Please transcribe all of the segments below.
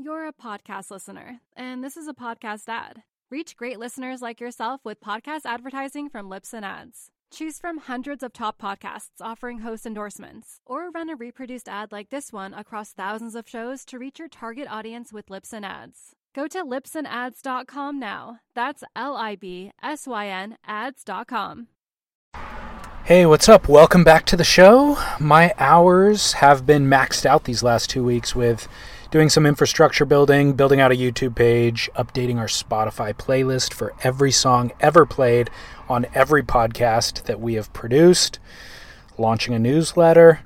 You're a podcast listener, and this is a podcast ad. Reach great listeners like yourself with podcast advertising from Libsyn Ads. Choose from hundreds of top podcasts offering host endorsements, or run a reproduced ad like this one across thousands of shows to reach your target audience with Libsyn Ads. Go to libsynads.com now. That's L I B S Y N ads.com. Hey, what's up? Welcome back to the show. My hours have been maxed out these last two weeks with doing some infrastructure building, building out a YouTube page, updating our Spotify playlist for every song ever played on every podcast that we have produced, launching a newsletter.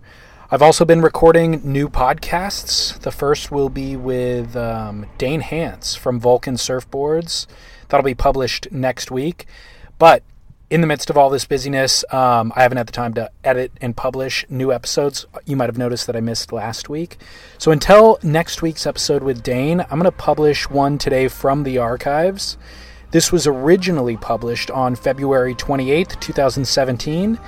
I've also been recording new podcasts. The first will be with um, Dane Hance from Vulcan Surfboards. That'll be published next week. But in the midst of all this busyness, um, I haven't had the time to edit and publish new episodes. You might have noticed that I missed last week. So until next week's episode with Dane, I'm going to publish one today from the archives. This was originally published on February 28th, 2017,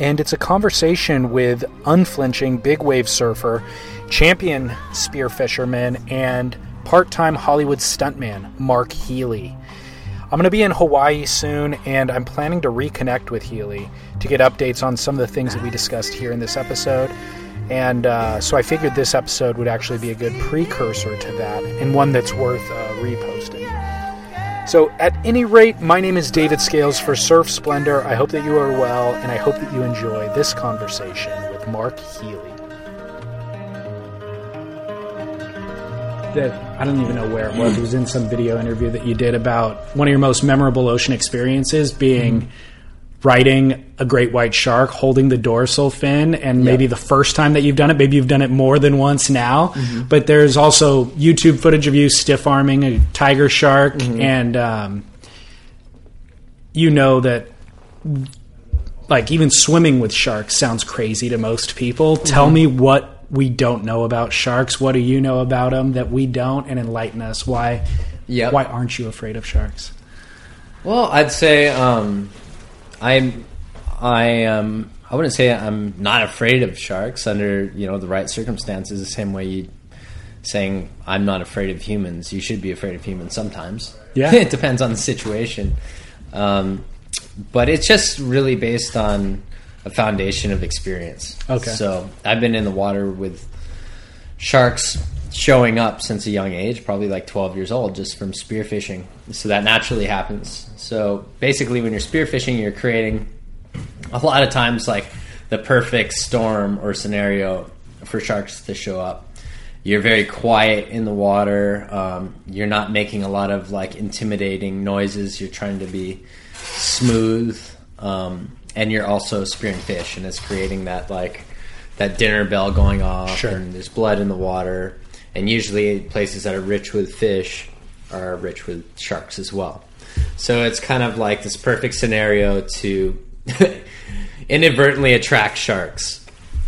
and it's a conversation with unflinching big wave surfer, champion spearfisherman, and part time Hollywood stuntman Mark Healey. I'm going to be in Hawaii soon, and I'm planning to reconnect with Healey to get updates on some of the things that we discussed here in this episode. And uh, so I figured this episode would actually be a good precursor to that and one that's worth uh, reposting. So, at any rate, my name is David Scales for Surf Splendor. I hope that you are well, and I hope that you enjoy this conversation with Mark Healey. That I don't even know where it was. It was in some video interview that you did about one of your most memorable ocean experiences being mm-hmm. riding a great white shark, holding the dorsal fin, and maybe yep. the first time that you've done it, maybe you've done it more than once now. Mm-hmm. But there's also YouTube footage of you stiff arming a tiger shark, mm-hmm. and um, you know that. Like even swimming with sharks sounds crazy to most people. Tell mm-hmm. me what we don't know about sharks. What do you know about them that we don't? And enlighten us. Why? Yep. Why aren't you afraid of sharks? Well, I'd say um, I'm. I am. I wouldn't say I'm not afraid of sharks under you know the right circumstances. The same way you saying I'm not afraid of humans. You should be afraid of humans sometimes. Yeah, it depends on the situation. Um, but it's just really based on a foundation of experience. Okay. So I've been in the water with sharks showing up since a young age, probably like 12 years old, just from spearfishing. So that naturally happens. So basically, when you're spearfishing, you're creating a lot of times like the perfect storm or scenario for sharks to show up. You're very quiet in the water. Um, you're not making a lot of like intimidating noises. You're trying to be smooth. Um, and you're also spearing fish, and it's creating that like that dinner bell going off, sure. and there's blood in the water, and usually places that are rich with fish are rich with sharks as well. So it's kind of like this perfect scenario to inadvertently attract sharks,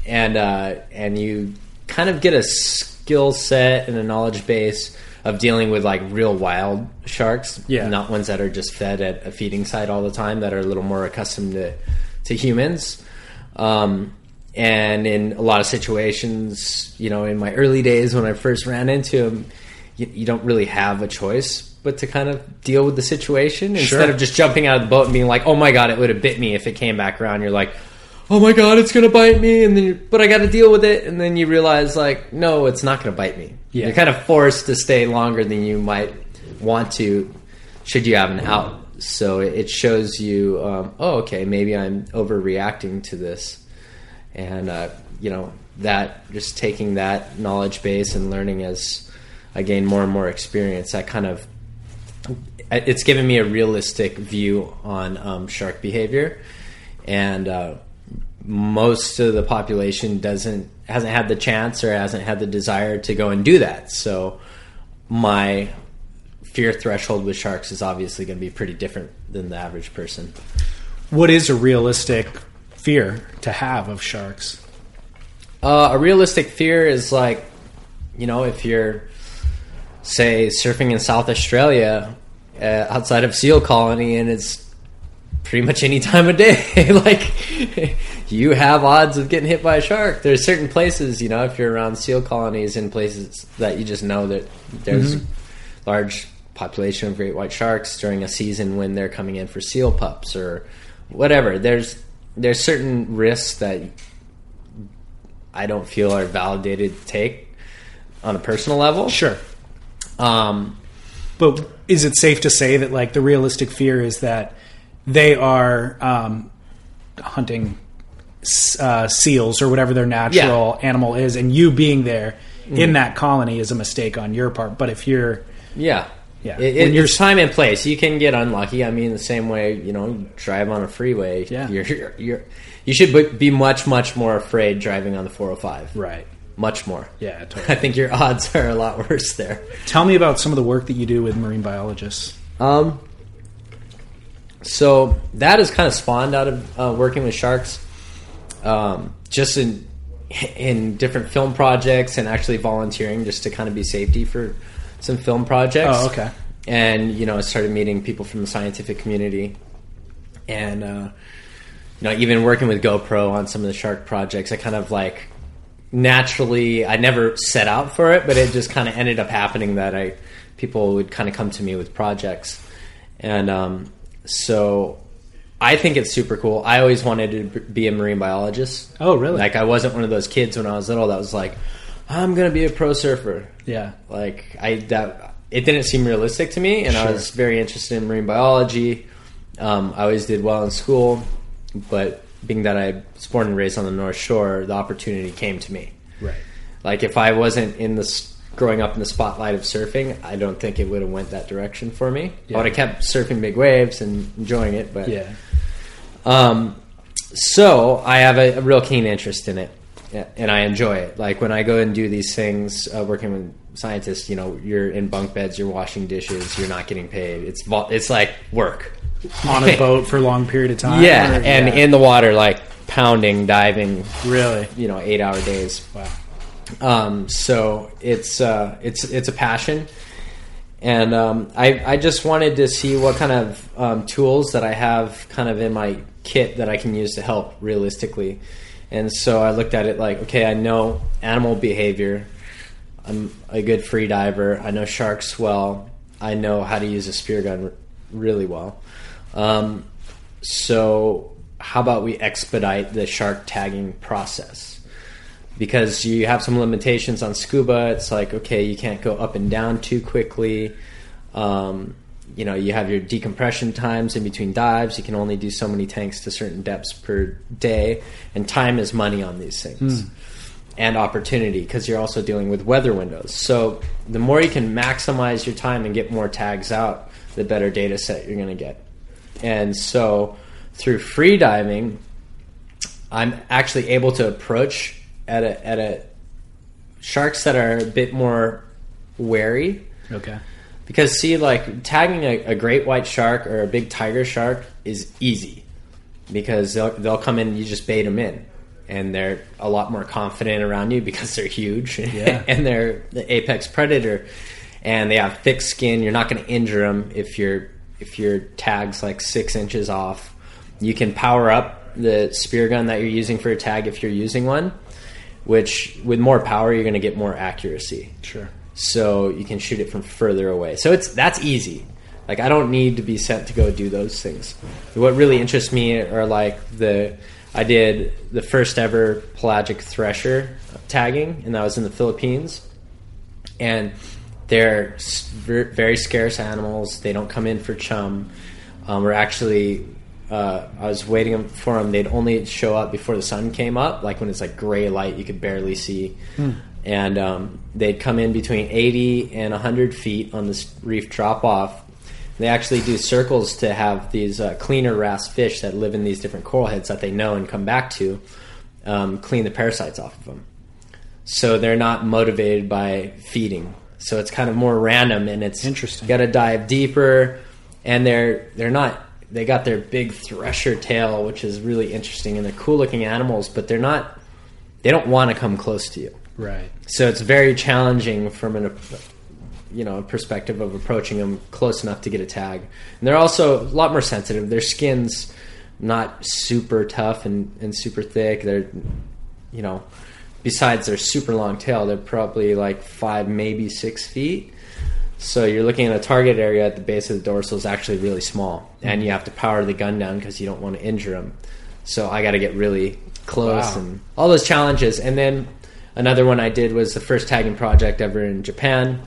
and uh, and you kind of get a skill set and a knowledge base of dealing with like real wild sharks, yeah, not ones that are just fed at a feeding site all the time that are a little more accustomed to to humans. Um, and in a lot of situations, you know, in my early days when I first ran into them, you, you don't really have a choice but to kind of deal with the situation sure. instead of just jumping out of the boat and being like, "Oh my god, it would have bit me if it came back around." You're like, "Oh my god, it's gonna bite me," and then, you, but I got to deal with it, and then you realize, like, no, it's not gonna bite me. Yeah. You're kind of forced to stay longer than you might want to, should you have an out so it shows you, um, oh, okay, maybe I'm overreacting to this, and uh, you know that just taking that knowledge base and learning as I gain more and more experience, that kind of it's given me a realistic view on um, shark behavior, and uh, most of the population doesn't hasn't had the chance or hasn't had the desire to go and do that. So my fear threshold with sharks is obviously going to be pretty different than the average person. What is a realistic fear to have of sharks? Uh, a realistic fear is like, you know, if you're, say, surfing in South Australia uh, outside of seal colony and it's pretty much any time of day. like you have odds of getting hit by a shark. There's certain places, you know, if you're around seal colonies in places that you just know that there's Mm-hmm. large population of great white sharks during a season when they're coming in for seal pups or whatever. There's there's certain risks that I don't feel are validated to take on a personal level. Sure. Um, But is it safe to say that like the realistic fear is that they are um, hunting uh, seals or whatever their natural animal is, and you being there Mm. in that colony is a mistake on your part. But if you're Yeah. Yeah. It, When it, you're- it's time and place. You can get unlucky. I mean, the same way you know, you drive on a freeway. Yeah. You're, you're, you're you should be- be much much more afraid driving on the 405. right, Much more. yeah, I think your odds are a lot worse there. Tell me about some of the work that you do with marine biologists. Um. So that is kind of spawned out of uh, working with sharks, um, just in in different film projects and actually volunteering just to kind of be safety for some film projects. Oh, okay. And you know, I started meeting people from the scientific community, and uh, you know, even working with GoPro on some of the shark projects, I kind of like naturally I never set out for it, but it just kind of ended up happening that I people would kind of come to me with projects, and um, so I think it's super cool. I always wanted to be a marine biologist. Oh, really? Like I wasn't one of those kids when I was little that was like, I'm gonna be a pro surfer. Yeah, Like I that it didn't seem realistic to me, and I was very interested in marine biology. Um, I always did well in school, but being that I was born and raised on the North Shore, the opportunity came to me. right. Like if I wasn't in this growing up in the spotlight of surfing, I don't think it would have went that direction for me. Yeah. I would have kept surfing big waves and enjoying it, but Yeah, um, so I have a, a real keen interest in it, and I enjoy it. Like when I go and do these things, uh, working with scientists, you know, you're in bunk beds, you're washing dishes, you're not getting paid. It's it's like work. on a boat for a long period of time. Yeah, or- and yeah. in the water, like pounding, diving, really, you know, eight hour days. wow. Um, so it's uh, it's it's a passion, and um, I I just wanted to see what kind of um, tools that I have kind of in my kit that I can use to help realistically, and so I looked at it like, okay, I know animal behavior. I'm a good free diver. I know sharks well. I know how to use a spear gun really well. Um, so how about we expedite the shark tagging process? because you have some limitations on scuba. It's like okay, you can't go up and down too quickly. Um, you know, you have your decompression times in between dives. You can only do so many tanks to certain depths per day, and time is money on these things, hmm. and opportunity because you're also dealing with weather windows. So the more you can maximize your time and get more tags out, the better data set you're going to get. And so through free diving, I'm actually able to approach at a at a sharks that are a bit more wary Okay. Because see like tagging a, a great white shark or a big tiger shark is easy because they'll they'll come in you just bait them in and they're a lot more confident around you because they're huge Yeah. and they're the apex predator and they have thick skin you're not going to injure them if your if your tag's like six inches off you can power up the spear gun that you're using for a tag if you're using one which with more power you're going to get more accuracy Sure. So you can shoot it from further away. So it's that's easy. Like I don't need to be sent to go do those things. What really interests me are like the I did the first ever pelagic thresher tagging, and that was in the Philippines. And they're very scarce animals. They don't come in for chum. Um, we're actually uh, I was waiting for them. They'd only show up before the sun came up, like when it's like gray light, you could barely see. And um, they'd come in between 80 and 100 feet on this reef drop off. They actually do circles to have these uh, cleaner wrasse fish that live in these different coral heads that they know and come back to um, clean the parasites off of them. So they're not motivated by feeding. So it's kind of more random and it's Interesting. Got to dive deeper, and they're they're not. They got their big thresher tail, which is really interesting, and they're cool looking animals, but they're not. They don't want to come close to you. Right. So it's very challenging from an you know perspective of approaching them close enough to get a tag. And they're also a lot more sensitive. Their skins not super tough and, and super thick. They're, you know, besides their super long tail, they're probably like five, maybe six feet. So you're looking at a target area at the base of the dorsal is actually really small, and you have to power the gun down because you don't want to injure them. So I got to get really close Wow. and all those challenges. And then another one I did was the first tagging project ever in Japan,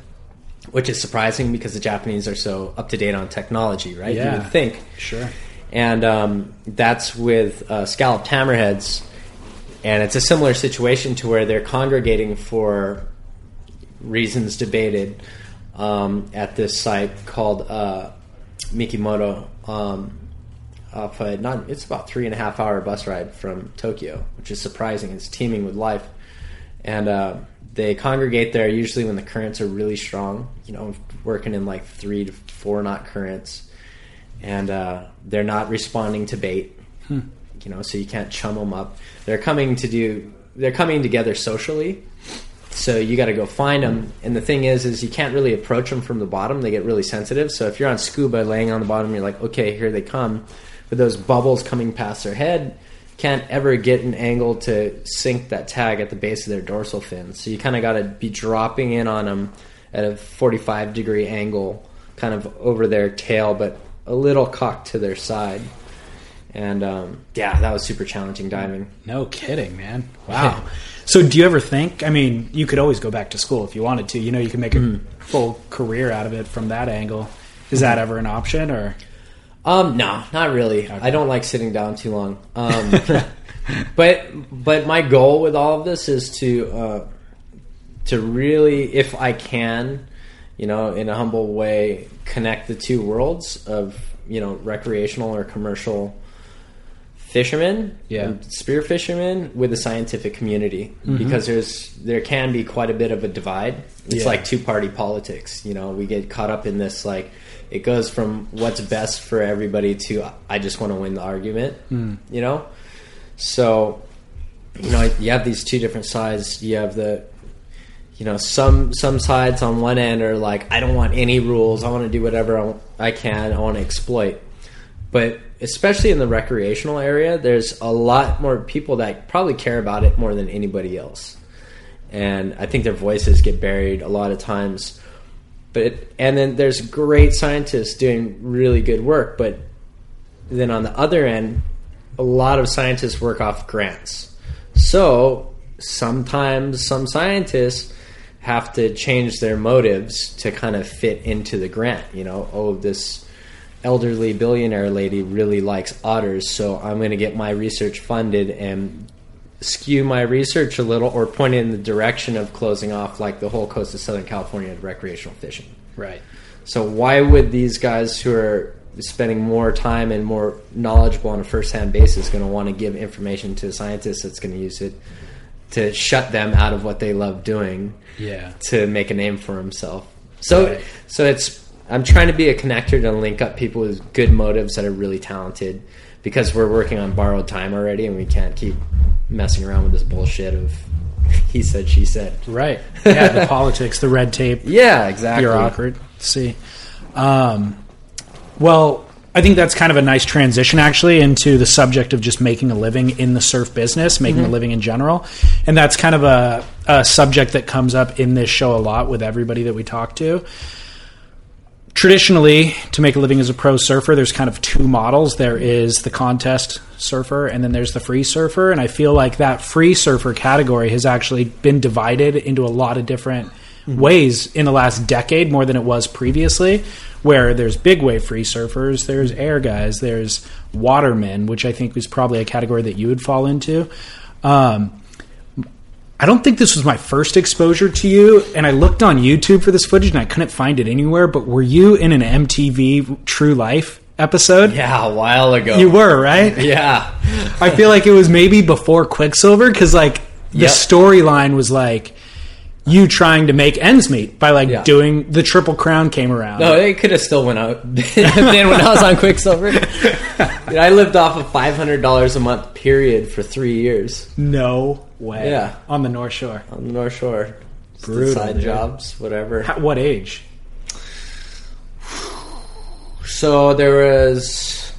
which is surprising because the Japanese are so up to date on technology, right? Yeah. You would think Sure. and um, that's with uh, scalloped hammerheads. And it's a similar situation to where they're congregating for reasons debated um, at this site called uh, Mikomoto. Um, off a, not it's about three and a half hour bus ride from Tokyo, which is surprising. It's teeming with life, and uh, they congregate there usually when the currents are really strong. You know, working in like three to four knot currents, and uh, they're not responding to bait. You know, so you can't chum them up. They're coming to do. They're coming together socially. So you got to go find them. And the thing is, is you can't really approach them from the bottom. They get really sensitive. So if you're on scuba, laying on the bottom, you're like, okay, here they come. But those bubbles coming past their head can't ever get an angle to sink that tag at the base of their dorsal fin. So you kind of got to be dropping in on them at a 45 degree angle, kind of over their tail, but a little cocked to their side. And um, yeah, that was super challenging diving. No kidding, man. Wow. So, do you ever think? I mean, you could always go back to school if you wanted to. You know, you can make a Mm-hmm. full career out of it from that angle. Is that ever an option, or Um, no, not really. I don't like sitting down too long. Um, but but my goal with all of this is to uh, to really, if I can, you know, in a humble way, connect the two worlds of you know recreational or commercial fishermen, Yeah. spear fishermen with the scientific community because there's there can be quite a bit of a divide. It's Yeah. like two party politics. You know, we get caught up in this like it goes from what's best for everybody to I just want to win the argument. Hmm. You know, so you know you have these two different sides. You have the you know some some sides on one end are like I don't want any rules. I want to do whatever I, I can. I want to exploit. But especially in the recreational area, there's a lot more people that probably care about it more than anybody else. And I think their voices get buried a lot of times. But it, and then there's great scientists doing really good work, but then on the other end, a lot of scientists work off grants. So sometimes some scientists have to change their motives to kind of fit into the grant. You know, oh, this elderly billionaire lady really likes otters, so I'm going to get my research funded and skew my research a little or point it in the direction of closing off like the whole coast of Southern California to recreational fishing. right? So why would these guys who are spending more time and more knowledgeable on a first-hand basis going to want to give information to a scientist that's going to use it to shut them out of what they love doing Yeah. to make a name for himself? So Right. so it's I'm trying to be a connector to link up people with good motives that are really talented because we're working on borrowed time already and we can't keep messing around with this bullshit of he said she said. Right. Yeah. The politics, the red tape, Yeah, exactly. bureaucracy. Um, well, I think that's kind of a nice transition actually into the subject of just making a living in the surf business, making a living in general. And that's kind of a, a subject that comes up in this show a lot with everybody that we talk to. Traditionally, to make a living as a pro surfer, there's kind of two models. There is the contest surfer, and then there's the free surfer. And I feel like that free surfer category has actually been divided into a lot of different ways in the last decade, more than it was previously. Where there's big wave free surfers, there's air guys, there's watermen, which I think is probably a category that you would fall into. Um, I don't think this was my first exposure to you, and I looked on YouTube for this footage and I couldn't find it anywhere. But were you in an MTV True Life episode? Yeah, a while ago. You were, right? Yeah. I feel like it was maybe before Quiksilver because, like, the Yep. storyline was like you trying to make ends meet by like Yeah. doing the Triple Crown came around. No, it could have still went out then when I was on Quiksilver. Dude, I lived off of five hundred dollars a month period for three years No way. Yeah. On the North Shore. on the North Shore. Brutal, side dude. jobs, whatever. How, what age? So there was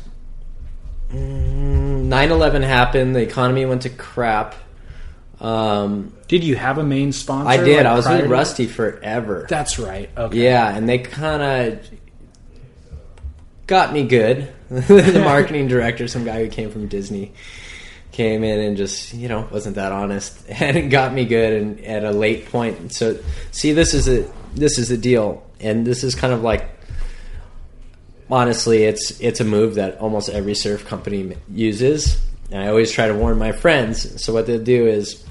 mm, 9/11 happened. The economy went to crap. Um, Did you have a main sponsor? I did. like, I was with Rusty forever. That's right. Okay. Yeah, and they kind of got me good. the marketing director, some guy who came from Disney, came in and just you know wasn't that honest, and got me good. And at a late point, so see, this is a this is the deal, and this is kind of like honestly, it's it's a move that almost every surf company uses. And I always try to warn my friends. So what they'll do is,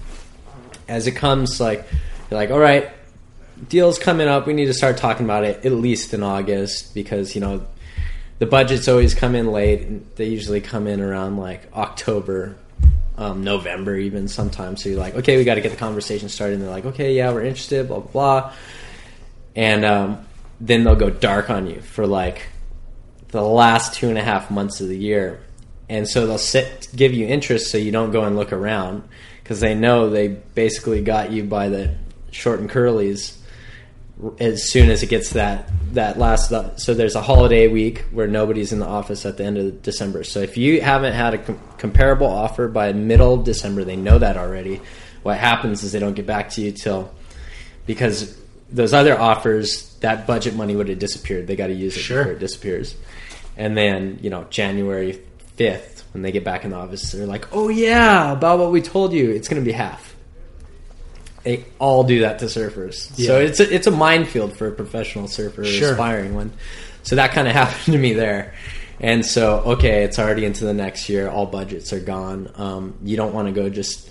as it comes, like you're like, all right, deals coming up. We need to start talking about it at least in August because you know the budgets always come in late. They usually come in around like October, um, November, even sometimes. So you're like, okay, we got to get the conversation started. And they're like, okay, yeah, we're interested, blah blah blah. And um, then they'll go dark on you for like the last two and a half months of the year. And so they'll sit, give you interest so you don't go and look around because they know they basically got you by the short and curlies as soon as it gets that that last so there's a holiday week where nobody's in the office at the end of December. So if you haven't had a com- comparable offer by middle of December, they know that already. What happens is they don't get back to you till because those other offers that budget money would have disappeared. They got to use it Sure. before it disappears. And then, you know, January 5th when they get back in the office, they're like, "Oh yeah, about what we told you, it's going to be half." They all do that to surfers. So it's a, it's a minefield for a professional surfer, Sure. aspiring one. So that kind of happened to me there. And so, okay, it's already into the next year. All budgets are gone. Um, you don't want to go just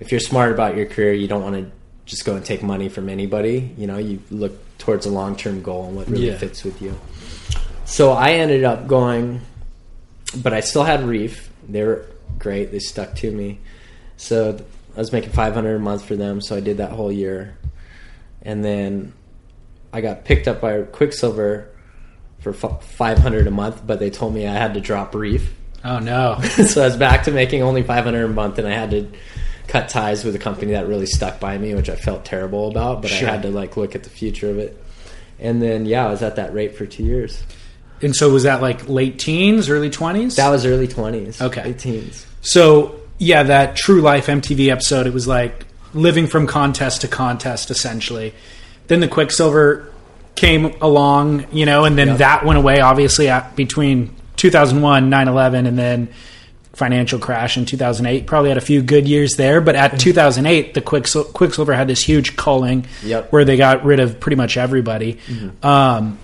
if you're smart about your career, you don't want to just go and take money from anybody. You know, you look towards a long term goal and what really Yeah. fits with you. So I ended up going, but I still had Reef. They were great. They stuck to me. So I was making 500 a month for them. So I did that whole year, and then I got picked up by Quiksilver for 500 a month. But they told me I had to drop Reef. Oh no. so I was back to making only 500 a month, and I had to cut ties with a company that really stuck by me, which I felt terrible about. But Sure. I had to like look at the future of it. And then yeah, I was at that rate for two years. And so was that like late teens, early twenties? That was early 20s. Okay. late teens. So yeah, that True Life MTV episode, it was like living from contest to contest, essentially. Then the Quiksilver came along, you know, and then Yep. that went away, obviously, at, between 2001, 9 11, and then financial crash in 2008. Probably had a few good years there, but at 2008, the Quicksil- Quiksilver had this huge culling Yep. where they got rid of pretty much everybody. Um,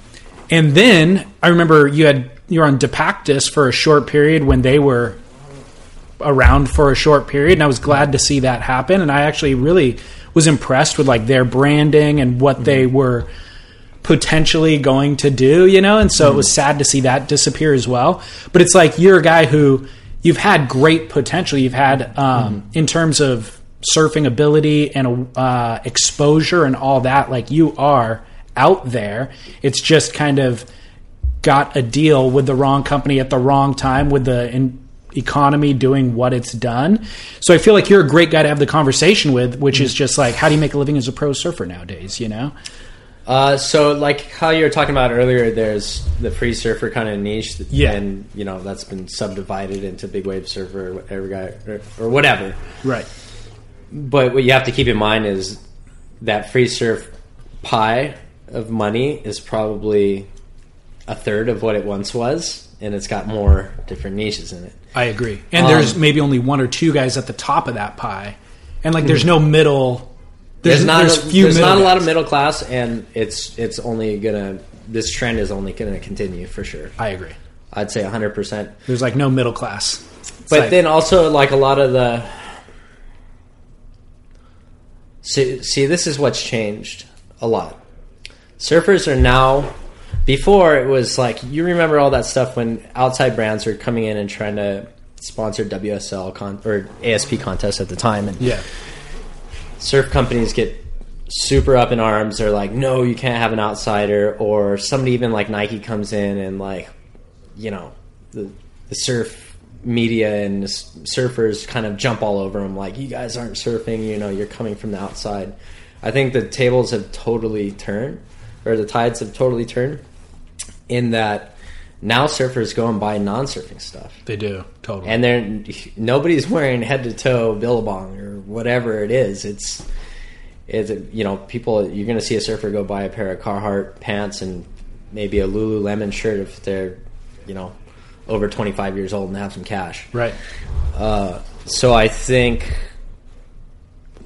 and then I remember you had you were on Depactus for a short period when they were around for a short period and I was glad to see that happen and I actually really was impressed with like their branding and what they were potentially going to do, you know? And so it was sad to see that disappear as well. But it's like you're a guy who you've had great potential. You've had um, in terms of surfing ability and uh, exposure and all that like you are out there. It's just kind of got a deal with the wrong company at the wrong time with the in- economy doing what it's done. So I feel like you're a great guy to have the conversation with, which is just like, how do you make a living as a pro surfer nowadays? You know? Uh, so like how you were talking about earlier, there's the free surfer kind of niche, that, Yeah. and you know that's been subdivided into big wave surfer or whatever guy or, or whatever. Right. But what you have to keep in mind is that free surf pie of money is probably a third of what it once was, and it's got more different niches in it. I agree. And Um, there's maybe only one or two guys at the top of that pie, and like there's no middle. There's, not there's a, few there's not a lot of middle class, and it's it's only gonna this trend is only gonna continue for sure. I agree. I'd say 100. percent There's like no middle class. It's But like- then also like a lot of the see, see this is what's changed a lot. Surfers are now before it was like you remember all that stuff when outside brands were coming in and trying to sponsor WSL con- or ASP contests at the time and yeah, surf companies get super up in arms. They're like, no, you can't have an outsider. Or somebody even like Nike comes in and like, you know, the, the surf media and surfers kind of jump all over them. Like, you guys aren't surfing. You know, you're coming from the outside. I think the tables have totally turned, or the tides have totally turned, in that now surfers go and buy non-surfing stuff. They do totally. and they're nobody's wearing head to toe billabong or whatever it is. It's it's you know people you're going to see a surfer go buy a pair of Carhartt pants and maybe a Lululemon shirt if they're you know over 25 years old and have some cash. right. Uh, so I think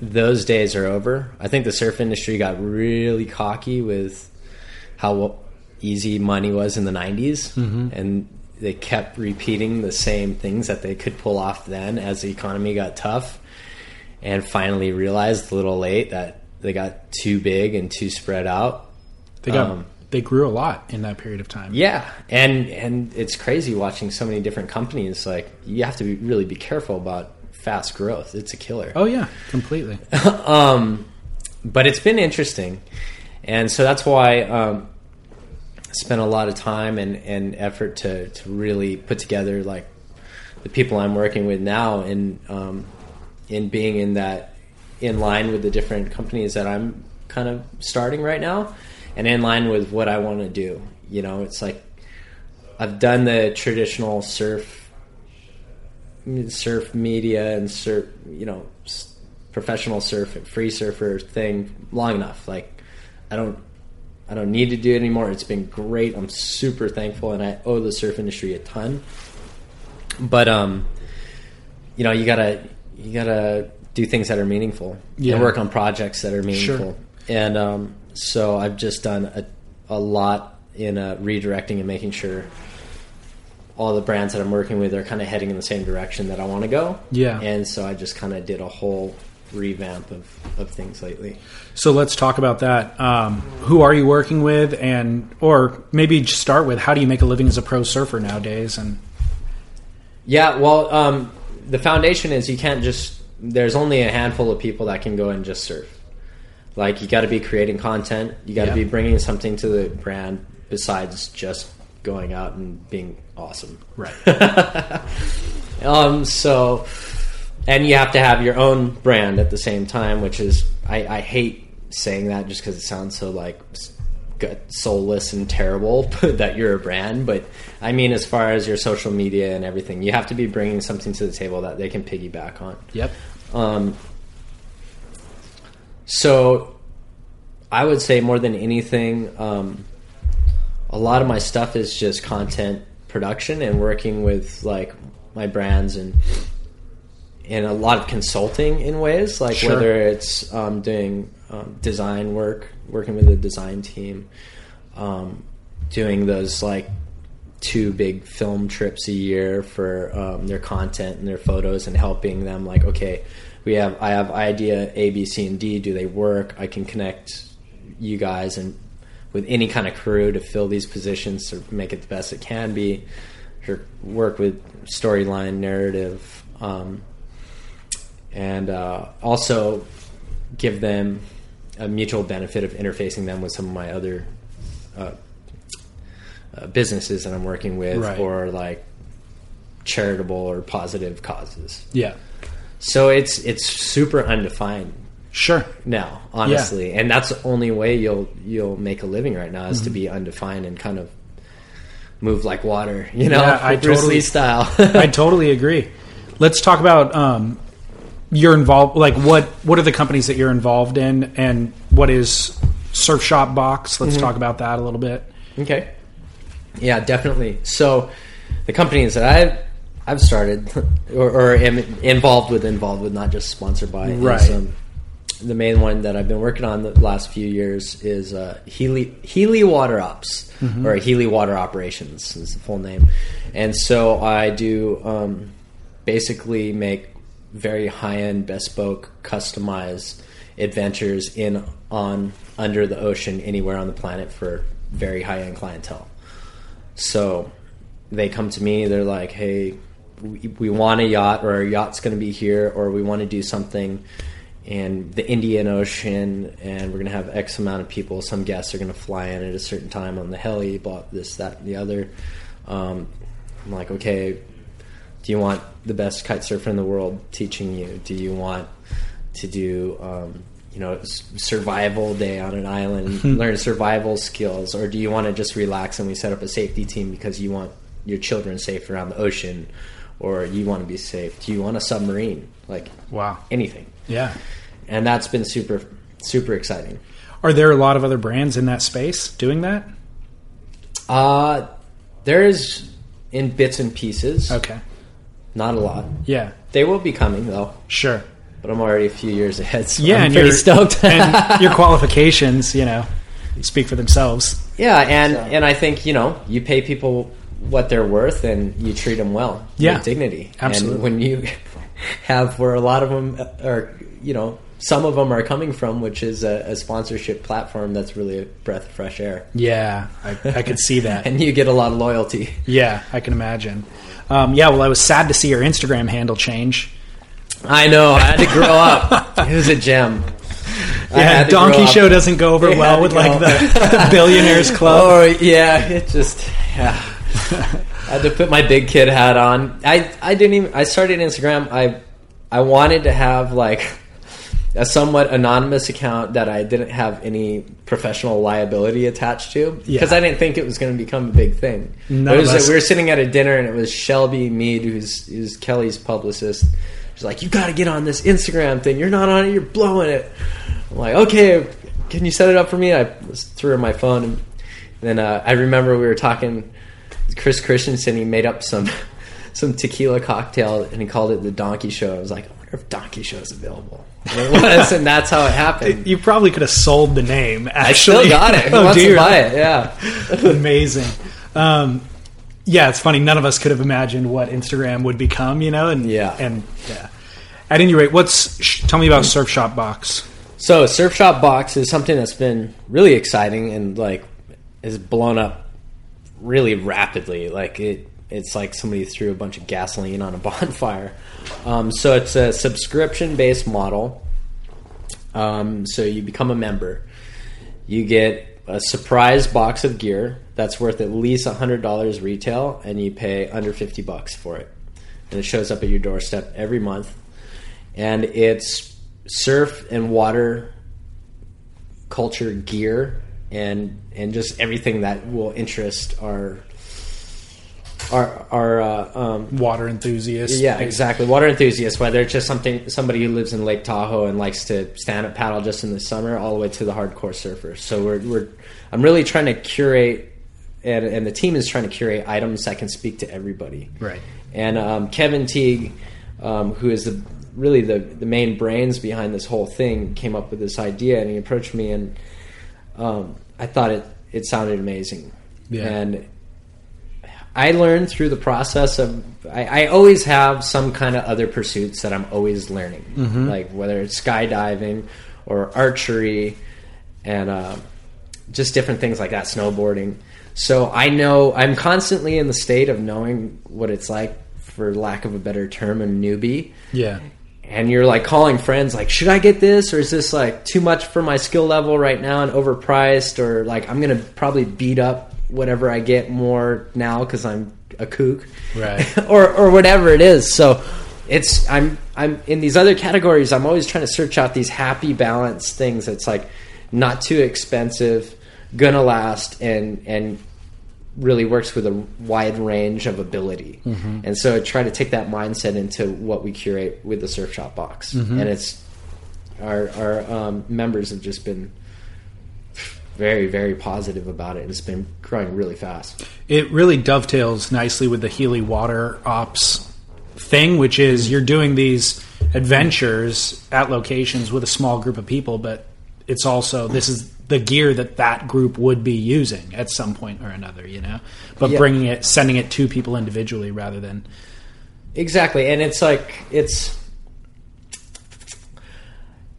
those days are over. I think the surf industry got really cocky with how easy money was in the 90s and they kept repeating the same things that they could pull off then as the economy got tough and finally realized a little late that they got too big and too spread out. They got Um, they grew a lot in that period of time. Yeah, and and it's crazy watching so many different companies. Like you have to be, really be careful about fast growth. It's a killer. Oh yeah, completely. um, but it's been interesting, and so that's why um, I spent a lot of time and, and effort to to really put together like the people I'm working with now, and um, in being in that in line with the different companies that I'm kind of starting right now, and in line with what I want to do. You know, it's like I've done the traditional surf surf media and surf, you know, professional surf, free surfer thing long enough. Like, I don't, I don't need to do it anymore. It's been great. I'm super thankful, and I owe the surf industry a ton. But um, you know, you gotta, you gotta do things that are meaningful Yeah. and work on projects that are meaningful. Sure. And um, so I've just done a, a lot in uh, redirecting and making sure all the brands that I'm working with are kind of heading in the same direction that I want to go. Yeah. And so I just kind of did a whole revamp of, of things lately. So let's talk about that. Um, who are you working with, and or maybe just start with how do you make a living as a pro surfer nowadays? And Yeah, well, um, the foundation is you can't just. There's only a handful of people that can go and just surf. Like you got to be creating content. You got to Yeah. be bringing something to the brand besides just going out and being awesome. right, Um, so, and you have to have your own brand at the same time, which is I, I hate saying that just because it sounds so like soulless and terrible that you're a brand. But I mean, as far as your social media and everything, you have to be bringing something to the table that they can piggyback on. yep, Um, so I would say more than anything, um, a lot of my stuff is just content production and working with like my brands and and a lot of consulting in ways like Sure. whether it's um, doing um, design work, working with a design team, um, doing those like two big film trips a year for um, their content and their photos and helping them like okay we have i have idea a b c and d do they work i can connect you guys and with any kind of crew to fill these positions to make it the best it can be or work with storyline narrative um, and uh, also give them a mutual benefit of interfacing them with some of my other uh, uh, businesses that I'm working with Right. or like charitable or positive causes. yeah, So it's it's super undefined sure, now, honestly, and that's the only way you'll you'll make a living right now is to Mm-hmm. be undefined and kind of move like water, you know, Yeah, I Bruce totally- Lee style. I totally agree. Let's talk about um, you're involved. Like, what what are the companies that you're involved in, and what is Surf Shop Box? Let's talk about that a little bit. Okay. Yeah, definitely. So, the companies that I've I've started or, or am involved with, involved with, not just sponsored by, Right. is, um, the main one that I've been working on the last few years is uh, Healey Healey Water Ops or Healey Water Operations is the full name, and so I do um, basically make very high end, bespoke, customized adventures in on under the ocean anywhere on the planet for very high end clientele. So they come to me, they're like, hey, we, we want a yacht, or our yacht's going to be here, or we want to do something in the Indian Ocean, and we're going to have X amount of people. Some guests are going to fly in at a certain time on the heli, bought this, that, and the other. Um, I'm like, okay, do you want the best kite surfer in the world teaching you? Do you want to do um, you know survival day on an island, learn survival skills, or do you want to just relax and we set up a safety team because you want your children safe around the ocean, or you want to be safe? Do you want a submarine? Like Wow. anything, Yeah. and that's been super super exciting. Are there a lot of other brands in that space doing that? Uh there's in bits and pieces, Okay. not a lot. Yeah. They will be coming though, Sure. but I'm already a few years ahead. So Yeah, I'm and pretty your stoked. and your qualifications, you know, speak for themselves. Yeah, and and I think you know you pay people what they're worth, and you treat them well, Yeah. with dignity. Absolutely. And when you have where a lot of them are, you know, some of them are coming from, which is a, a sponsorship platform that's really a breath of fresh air, Yeah, I, I could see that. and you get a lot of loyalty. Yeah, I can imagine. Um, yeah, well, I was sad to see your Instagram handle change. I know. I had to grow up. It was a gem. Yeah, Donkey. Show doesn't go over well with like the, the Billionaires Club. Oh yeah, it just yeah. I had to put my big kid hat on. I I didn't even. I started Instagram. I I wanted to have like a somewhat anonymous account that I didn't have any professional liability attached to because Yeah. I didn't think it was going to become a big thing. None It was like we were sitting at a dinner and it was Shelby Mead, who's who's Kelly's publicist. She's like, "You got to get on this Instagram thing. You're not on it. You're blowing it." I'm like, "Okay, can you set it up for me?" I was threw her my phone, and then uh, I remember we were talking. Chris Christensen, he made up some some tequila cocktail and he called it the Donkey Show. I was like, I wonder if Donkey Show is available. And it was, and that's how it happened. You probably could have sold the name. I Actually, still got it. Who oh, wants do to buy it? Yeah. Amazing. Um, yeah, it's funny. None of us could have imagined what Instagram would become, you know. And Yeah. and yeah. At any rate, what's sh- tell me about Surf Shop Box? So Surf Shop Box is something that's been really exciting and like is blown up really rapidly. Like it, it's like somebody threw a bunch of gasoline on a bonfire. Um, so it's a subscription based model. Um, so you become a member, you get a surprise box of gear that's worth at least hundred dollars retail, and you pay under fifty bucks for it, and it shows up at your doorstep every month and it's surf and water culture gear and and just everything that will interest our our our uh, um, Water enthusiasts. yeah exactly water enthusiasts whether it's just something somebody who lives in Lake Tahoe and likes to stand up paddle just in the summer all the way to the hardcore surfers so we're we're I'm really trying to curate and and the team is trying to curate items that can speak to everybody Right. and um, Kevin Teague, um, who is the really the the main brains behind this whole thing, came up with this idea, and he approached me, and um, I thought it it sounded amazing, Yeah. and I learned through the process of I, I always have some kind of other pursuits that I'm always learning, like whether it's skydiving or archery, and uh, just different things like that, snowboarding. So I know I'm constantly in the state of knowing what it's like, for lack of a better term, a newbie. Yeah. And you're like calling friends, like, should I get this, or is this like too much for my skill level right now and overpriced, or like I'm gonna probably beat up whatever I get more now because I'm a kook, Right. or or whatever it is. So it's I'm I'm in these other categories. I'm always trying to search out these happy balance things. That's like not too expensive, gonna last, and and really works with a wide range of ability. And so I try to take that mindset into what we curate with the Surf Shop box, and it's our our um, members have just been very very positive about it, and it's been growing really fast. It really dovetails nicely with the Healey Water Ops thing, which is you're doing these adventures at locations with a small group of people, but it's also this is the gear that that group would be using at some point or another, you know. But Yeah. bringing it, sending it to people individually rather than Exactly, and it's like it's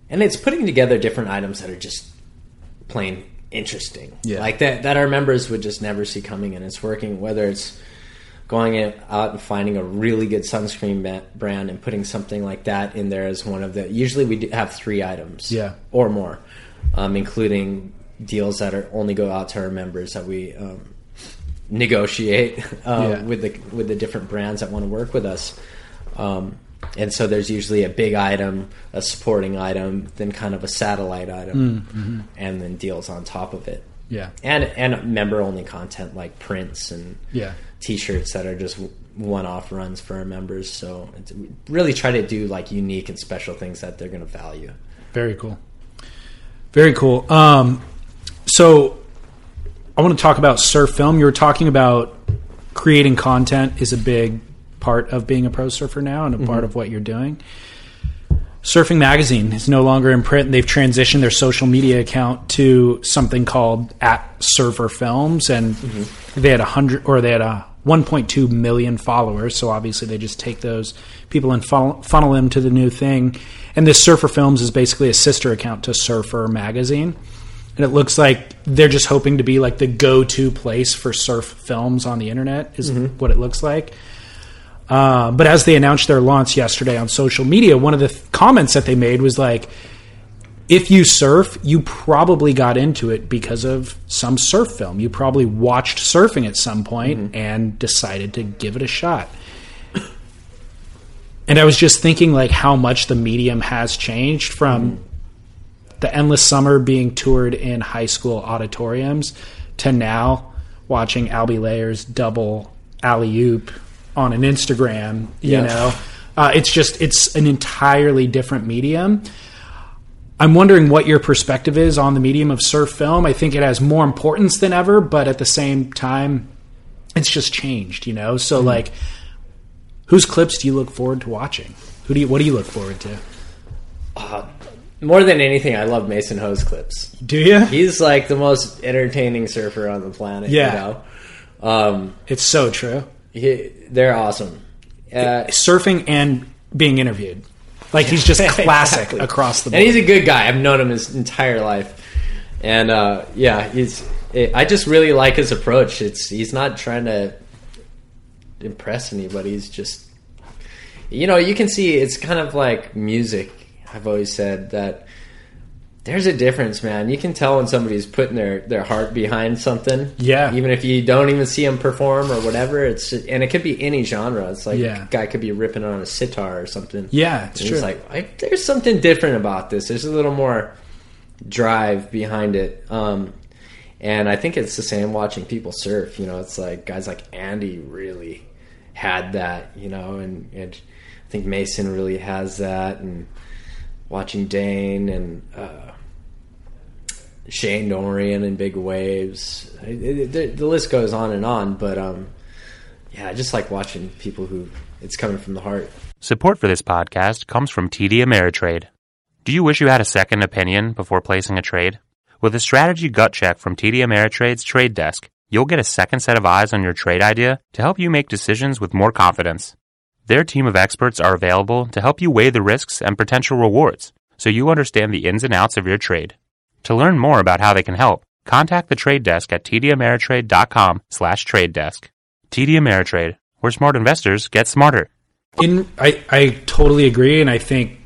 and it's putting together different items that are just plain interesting. Yeah. Like that that our members would just never see coming and it's working whether it's going out and finding a really good sunscreen brand and putting something like that in there as one of the usually we have 3 items Yeah. or more um, including deals that are only go out to our members that we um, negotiate uh, Yeah. with the with the different brands that want to work with us. Um, and so there's usually a big item, a supporting item, then kind of a satellite item, and then deals on top of it. Yeah. And and member only content like prints and Yeah. t-shirts that are just one off runs for our members. So it's, we really try to do like unique and special things that they're going to value. Very cool. Very cool. Um, so I want to talk about surf film. You were talking about creating content is a big part of being a pro surfer now and a part of what you're doing. Surfing Magazine is no longer in print. They've transitioned their social media account to something called at Surfer Films, and they had a hundred or they had a 1.2 million followers. So obviously, they just take those people and funnel, funnel them to the new thing. And this Surfer Films is basically a sister account to Surfer Magazine, and it looks like they're just hoping to be like the go-to place for surf films on the internet. Is what it looks like. Uh, but as they announced their launch yesterday on social media, one of the th- comments that they made was like, if you surf, you probably got into it because of some surf film. You probably watched surfing at some point and decided to give it a shot. And I was just thinking like how much the medium has changed from the endless summer being toured in high school auditoriums to now watching Albee Layer's double alley oop on an Instagram. You Yeah. know, uh, it's just it's an entirely different medium. I'm wondering what your perspective is on the medium of surf film. I think it has more importance than ever, but at the same time, it's just changed. You know, so like, whose clips do you look forward to watching? Who do you what do you look forward to? More than anything, I love Mason Ho's clips. Do you? He's like the most entertaining surfer on the planet. Yeah. You know? Um, It's so true. he, they're awesome. Uh, surfing and being interviewed. Like he's just classic Exactly. across the board. and he's a good guy. I've known him his entire life, and uh, yeah, he's. I just really like his approach. It's he's not trying to impress anybody. He's just, you know, you can see it's kind of like music. I've always said that there's a difference, man. You can tell when somebody's putting their their heart behind something. Yeah. even if you don't even see them perform or whatever. It's and it could be any genre. It's like Yeah. a guy could be ripping on a sitar or something. Yeah, it's And true. It's like I, there's something different about this. There's a little more drive behind it. Um, and I think it's the same watching people surf. You know, it's like guys like Andy really had that. You know, and, and I think Mason really has that. And watching Dane and uh, Shane Dorian and Big Waves, it, it, the, the list goes on and on. But um, yeah, I just like watching people who it's coming from the heart. Support for this podcast comes from TD Ameritrade. Do you wish you had a second opinion before placing a trade? With a strategy gut check from TD Ameritrade's Trade Desk, you'll get a second set of eyes on your trade idea to help you make decisions with more confidence. Their team of experts are available to help you weigh the risks and potential rewards so you understand the ins and outs of your trade. To learn more about how they can help, contact the trade desk at tdameritrade.com slash trade desk. TD Ameritrade, where smart investors get smarter. In I, I totally agree, and I think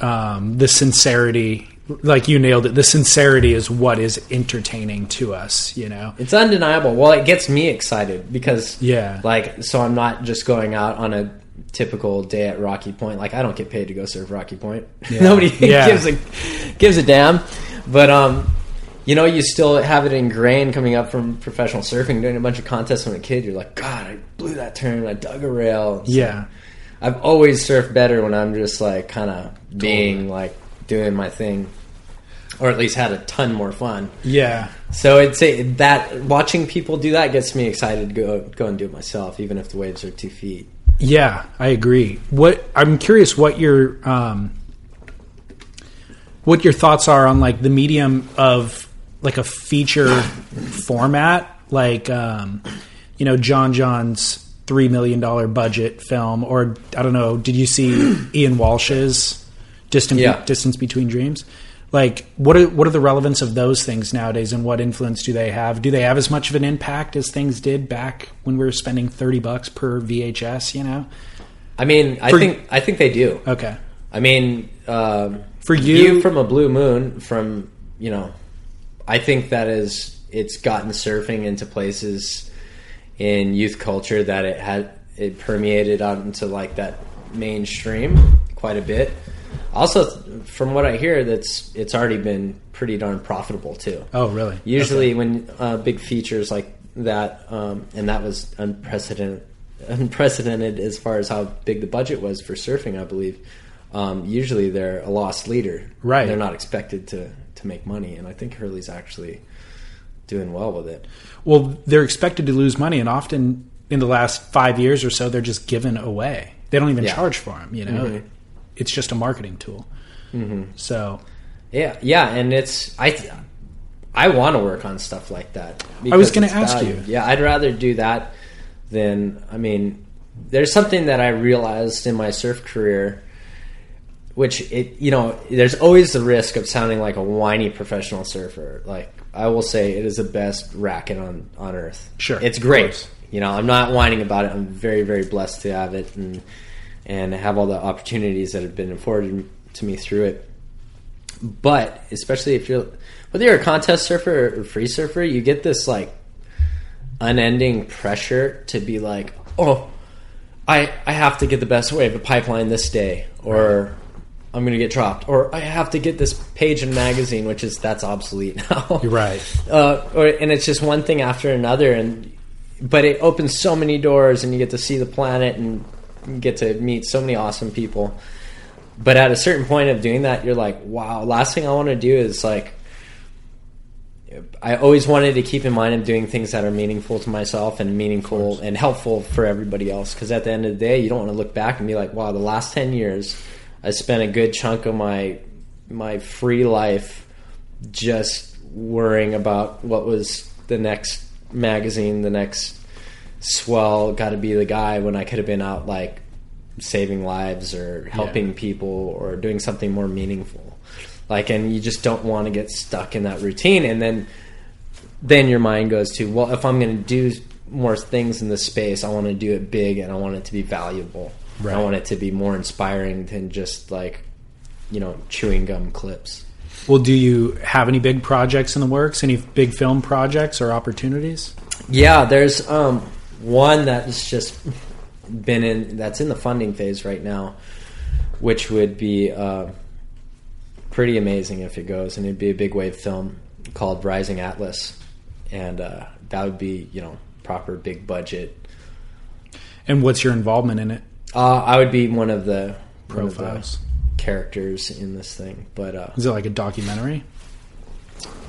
um, the sincerity, like you nailed it, the sincerity is what is entertaining to us. You know, It's undeniable. Well, it gets me excited because Yeah. like so I'm not just going out on a typical day at Rocky Point. Like I don't get paid to go serve Rocky Point. Nobody Yeah. gives a gives a damn. But um you know, you still have it ingrained coming up from professional surfing, doing a bunch of contests when a kid. You're like, God, I blew that turn. I dug a rail. So yeah, I've always surfed better when I'm just like kind of being like doing my thing, or at least had a ton more fun. yeah, So I'd say that watching people do that gets me excited to go go and do it myself, even if the waves are two feet. yeah. I agree. What I'm curious, what your um, what your thoughts are on like the medium of like a feature format, like um, you know John John's three million dollar budget film, or I don't know. Did you see Ian Walsh's Distant Yeah. Distance Between Dreams? Like, what are what are the relevance of those things nowadays, and what influence do they have? Do they have as much of an impact as things did back when we were spending thirty bucks per VHS? You know? I mean, I For- think I think they do. Okay. I mean, um, For you- from a blue moon, from you know, I think that is it's gotten surfing into places in youth culture that it had it permeated out into like that mainstream quite a bit. Also, from what I hear, that's it's already been pretty darn profitable too. Oh, really? Usually, Okay. when uh, big features like that, um, and that was unprecedented, unprecedented as far as how big the budget was for surfing, I believe. Um, usually, they're a loss leader. Right. They're not expected to to make money, and I think Hurley's actually doing well with it. Well, they're expected to lose money, and often in the last five years or so, they're just given away. They don't even Yeah. charge for them. You know, Mhm. it's just a marketing tool. So Yeah, yeah, and it's I. I want to work on stuff like that. I was gonna ask value. you. Yeah, I'd rather do that than I mean. There's something that I realized in my surf career, which it you know, there's always the risk of sounding like a whiny professional surfer. Like I will say, it is the best racket on on earth. Sure, it's great. You know, I'm not whining about it. I'm very very blessed to have it and and have all the opportunities that have been afforded to me through it but especially if you're whether you're a contest surfer or free surfer, you get this like unending pressure to be like, oh, I I have to get the best wave of pipeline this day, or I'm gonna get dropped, or I have to get this page in magazine, which is that's obsolete now. you're right. Uh, or, and it's just one thing after another, and but it opens so many doors, and you get to see the planet, and get to meet so many awesome people. But at a certain point of doing that, you're like, wow. Last thing I want to do is like. I always wanted to keep in mind of doing things that are meaningful to myself and meaningful and helpful for everybody else. Because at the end of the day, you don't want to look back and be like, "Wow, the last ten years, I spent a good chunk of my my free life just worrying about what was the next magazine, the next swell, got to be the guy when I could have been out like saving lives or helping Yeah. people or doing something more meaningful. Like, and you just don't want to get stuck in that routine, and then then your mind goes to, well, if I'm going to do more things in this space, I want to do it big and I want it to be valuable. Right. I want it to be more inspiring than just like, you know, chewing gum clips. Well, do you have any big projects in the works? Any big film projects or opportunities? Yeah, there's um, one that's just been in that's in the funding phase right now, which would be uh, pretty amazing if it goes, and it'd be a big wave film called Rising Atlas, and uh, that would be you know proper big budget. And what's your involvement in it? Uh, I would be one of the one of the Profiles. characters in this thing, but uh, Is it like a documentary?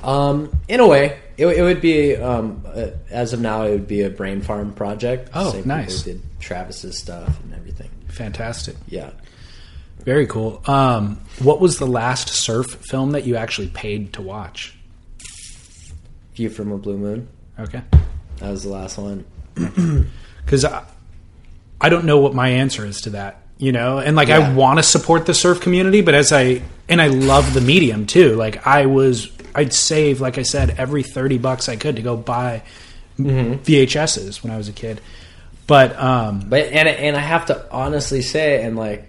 Um, in a way, it, it would be um, uh, as of now, it would be a brain farm project. Oh, Same nice. did Travis's stuff and everything. Fantastic. Yeah. Very cool. Um, what was the last surf film that you actually paid to watch? View from a Blue Moon. Okay. That was the last one. because I, don't know what my answer is to that you know and like i want to support the surf community but as i and i love the medium too like i was i'd save like i said every 30 bucks i could to go buy vhs's when i was a kid but um But and and I have to honestly say, and like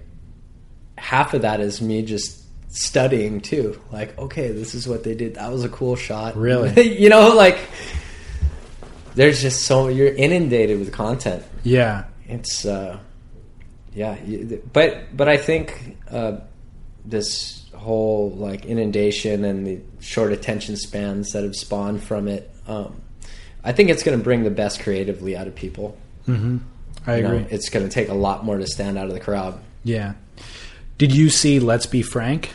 half of that is me just studying too. Like, okay, this is what they did. That was a cool shot. Really? you know, like there's just so you're inundated with content. yeah it's uh yeah but but i think uh this whole like inundation and the short attention spans that have spawned from it um i think it's going to bring the best creatively out of people. I You agree. know, it's going to take a lot more to stand out of the crowd. Yeah. Did you see let's be frank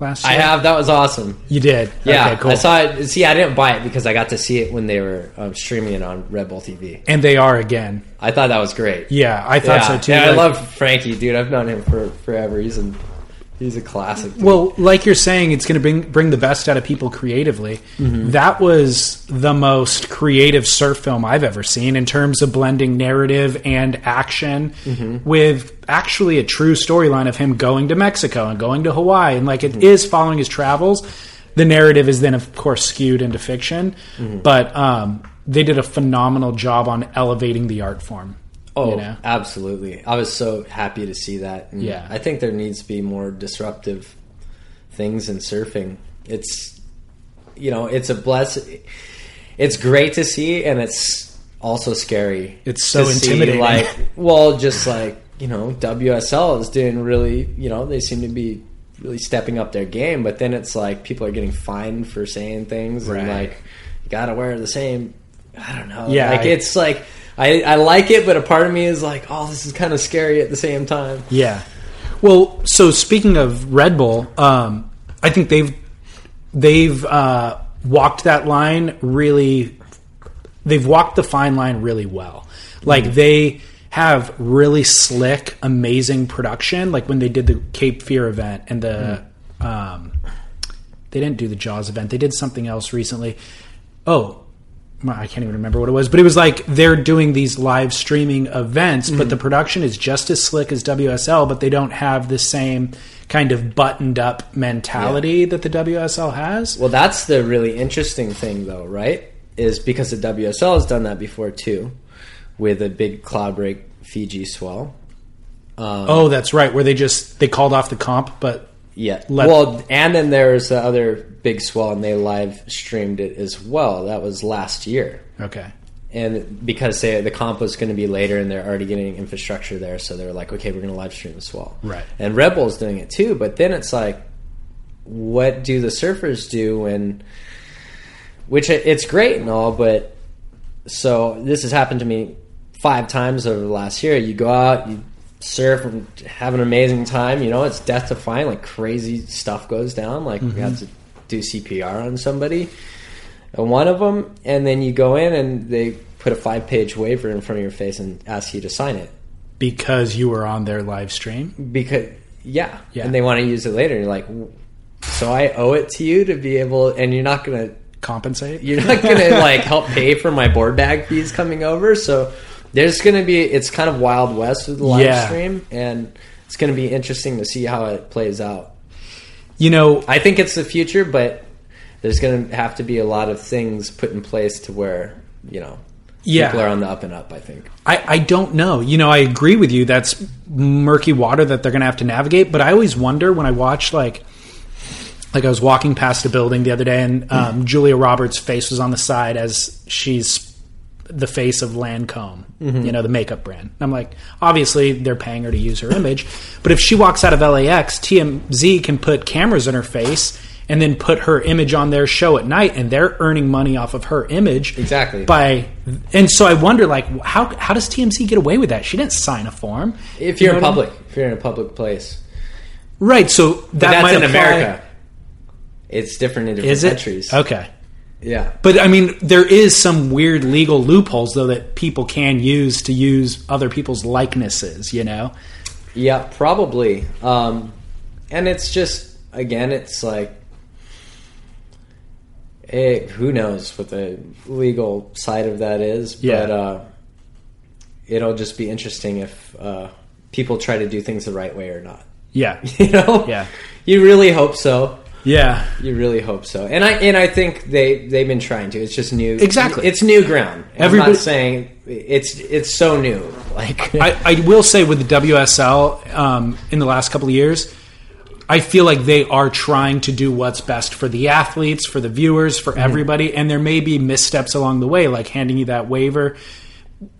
last year? i have. That was awesome. You did? Yeah. Okay, cool. I saw it. See i didn't buy it because i got to see it when they were um, streaming it on red bull tv and they are again. I thought that was great. Yeah i thought yeah, so too. Yeah i love frankie dude. I've known him for forever. He's a he's a classic dude. Well, like you're saying, it's going to bring bring the best out of people creatively. Mm-hmm. That was the most creative surf film I've ever seen in terms of blending narrative and action Mm-hmm. with actually a true storyline of him going to Mexico and going to Hawaii, and like it Mm-hmm. is following his travels. The narrative is then, of course, skewed into fiction, Mm-hmm. but um, they did a phenomenal job on elevating the art form. Oh, you know? absolutely. I was so happy to see that. And Yeah. I think there needs to be more disruptive things in surfing. It's, you know, it's a bless. It's great to see, and it's also scary. It's so to see, intimidating. like, well, just like you know, WSL is doing really, you know, they seem to be really stepping up their game, but then it's like people are getting fined for saying things and like you got to wear the same I don't know. Yeah, Like I- it's like I, I like it, but a part of me is like, oh, this is kind of scary at the same time. Yeah. Well, so speaking of Red Bull, um, I think they've they've uh, walked that line really. They've walked the fine line really well. Like they have really slick, amazing production. Like when they did the Cape Fear event and the, um, they didn't do the Jaws event. They did something else recently. Oh, well, I can't even remember what it was, but it was like they're doing these live streaming events, but the production is just as slick as WSL, but they don't have the same kind of buttoned up mentality that the WSL has. Well, that's the really interesting thing, though, right? Is because the WSL has done that before too, with a big Cloudbreak Fiji swell. Um, oh, that's right, where they just they called off the comp, but Yeah. Well, and then there's the other big swell, and they live streamed it as well. That was last year, okay. and because they, the comp was going to be later, and they're already getting infrastructure there, so they're like, okay, we're going to live stream the swell. Right. And Red Bull's doing it too, but then it's like, what do the surfers do when? Which it's great and all, but so this has happened to me five times over the last year. You go out, you surf and have an amazing time. You know, it's death defying. Like crazy stuff goes down. Like we had mm-hmm. to do CPR on somebody, and one of them, and then you go in and they put a five page waiver in front of your face and ask you to sign it Because you were on their live stream. because yeah, Yeah. and they want to use it later. And you're like, so I owe it to you to be able, and you're not gonna Compensate? you're not gonna like help pay for my board bag fees coming over. So there's gonna be it's kind of wild west with the live Yeah. stream, and it's gonna be interesting to see how it plays out. You know, I think it's the future, but there's gonna have to be a lot of things put in place to where you know Yeah. people are on the up and up. I think. I, I don't know. You know, I agree with you. That's murky water that they're going to have to navigate. But I always wonder when I watch like, like I was walking past a building the other day, and um, Julia Roberts' face was on the side as she's the face of Lancome, you know, the makeup brand. I'm like, obviously they're paying her to use her image, but if she walks out of LAX, TMZ can put cameras in her face. And then put her image on their show at night, and they're earning money off of her image Exactly. by and so I wonder like how how does TMZ get away with that? She didn't sign a form. If You you're know in what I mean? public, if you're in a public place, right? So that that's might in apply- America. It's different in different Is it countries. okay? Yeah. But I mean, there is some weird legal loopholes though that people can use to use other people's likenesses. You know? Yeah, probably. Um, and it's just again, it's like, eh, who knows what the legal side of that is? Yeah. But uh, it'll just be interesting if uh, people try to do things the right way or not. Yeah, You know? Yeah. You really hope so. Yeah. You really hope so, and I and I think they they've been trying to. It's just new. Exactly. it's new ground. And Everybody- I'm not saying it's it's so new. Like I, I will say with the WSL um, in the last couple of years, I feel like they are trying to do what's best for the athletes, for the viewers, Mm-hmm. for everybody, and there may be missteps along the way, like handing you that waiver.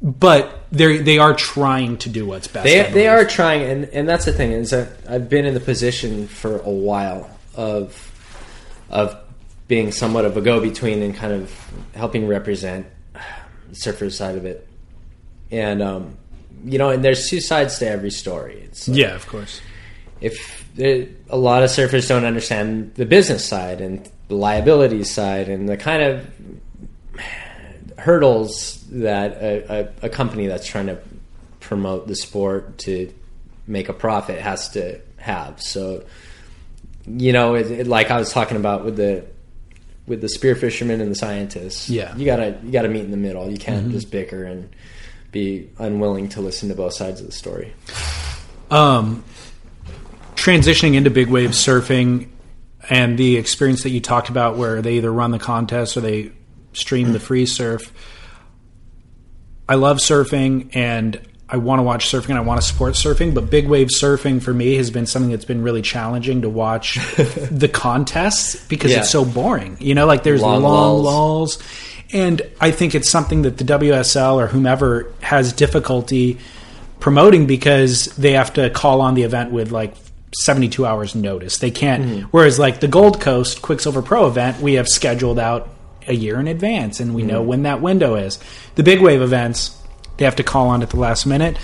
But they they are trying to do what's best. They they are trying, and and that's the thing is that I've been in the position for a while of of being somewhat of a go between and kind of helping represent the surfer side of it, and um, you know, and there's two sides to every story. Like, Yeah, of course. if there, a lot of surfers don't understand the business side and the liability side and the kind of hurdles that a, a, a company that's trying to promote the sport to make a profit has to have. So, you know, it, it, like I was talking about with the with the spear fishermen and the scientists, Yeah. you gotta you gotta meet in the middle. You can't just bicker and be unwilling to listen to both sides of the story. um, transitioning into big wave surfing and the experience that you talked about where they either run the contest or they stream the free surf i love surfing and i want to watch surfing and i want to support surfing but big wave surfing for me has been something that's been really challenging to watch the contests because Yeah. it's so boring you know like there's Long long, lulls. and i think it's something that the wsl or whomever has difficulty promoting because they have to call on the event with like 72 hours notice. They can't. Mm-hmm. Whereas like the Gold Coast Quiksilver Pro event, we have scheduled out a year in advance and we know Mm-hmm. when that window is. The big wave events, they have to call on at the last minute.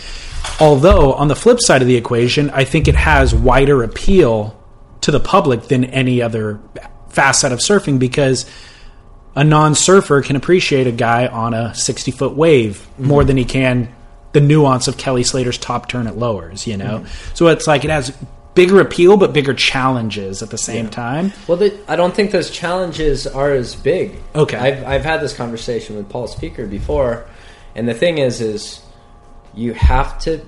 Although on the flip side of the equation, I think it has wider appeal to the public than any other facet of surfing because a non-surfer can appreciate a guy on a 60 foot wave mm-hmm. more than he can the nuance of Kelly Slater's top turn at lowers, you know? Mm-hmm. So it's like it has bigger appeal but bigger challenges at the same time. Well, I don't think those challenges are as big. Okay. I've I've had this conversation with Paul Speaker before, and the thing is, is you have to.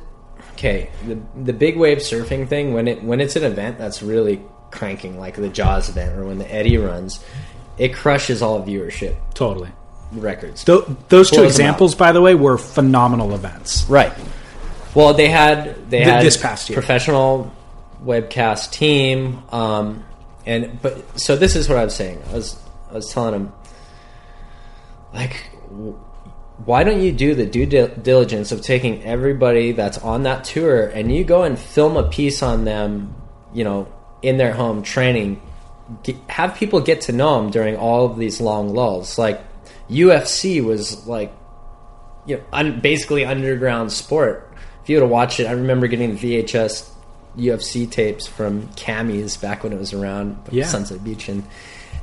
Okay, the the big wave surfing thing when it when it's an event that's really cranking, like the Jaws event or when the Eddie runs, it crushes all viewership Totally. records. Th- those two examples, by the way, were phenomenal events. Right. Well, they had they Th- had this past year. professional webcast team, um, and but so this is what I was saying. I was I was telling him like. w- Why don't you do the due diligence of taking everybody that's on that tour and you go and film a piece on them, you know, in their home training, get, have people get to know them during all of these long lulls. Like UFC was like you know, un- basically underground sport. If you would have watched it, I remember getting VHS UFC tapes from Kammie's back when it was around Yeah. Sunset Beach and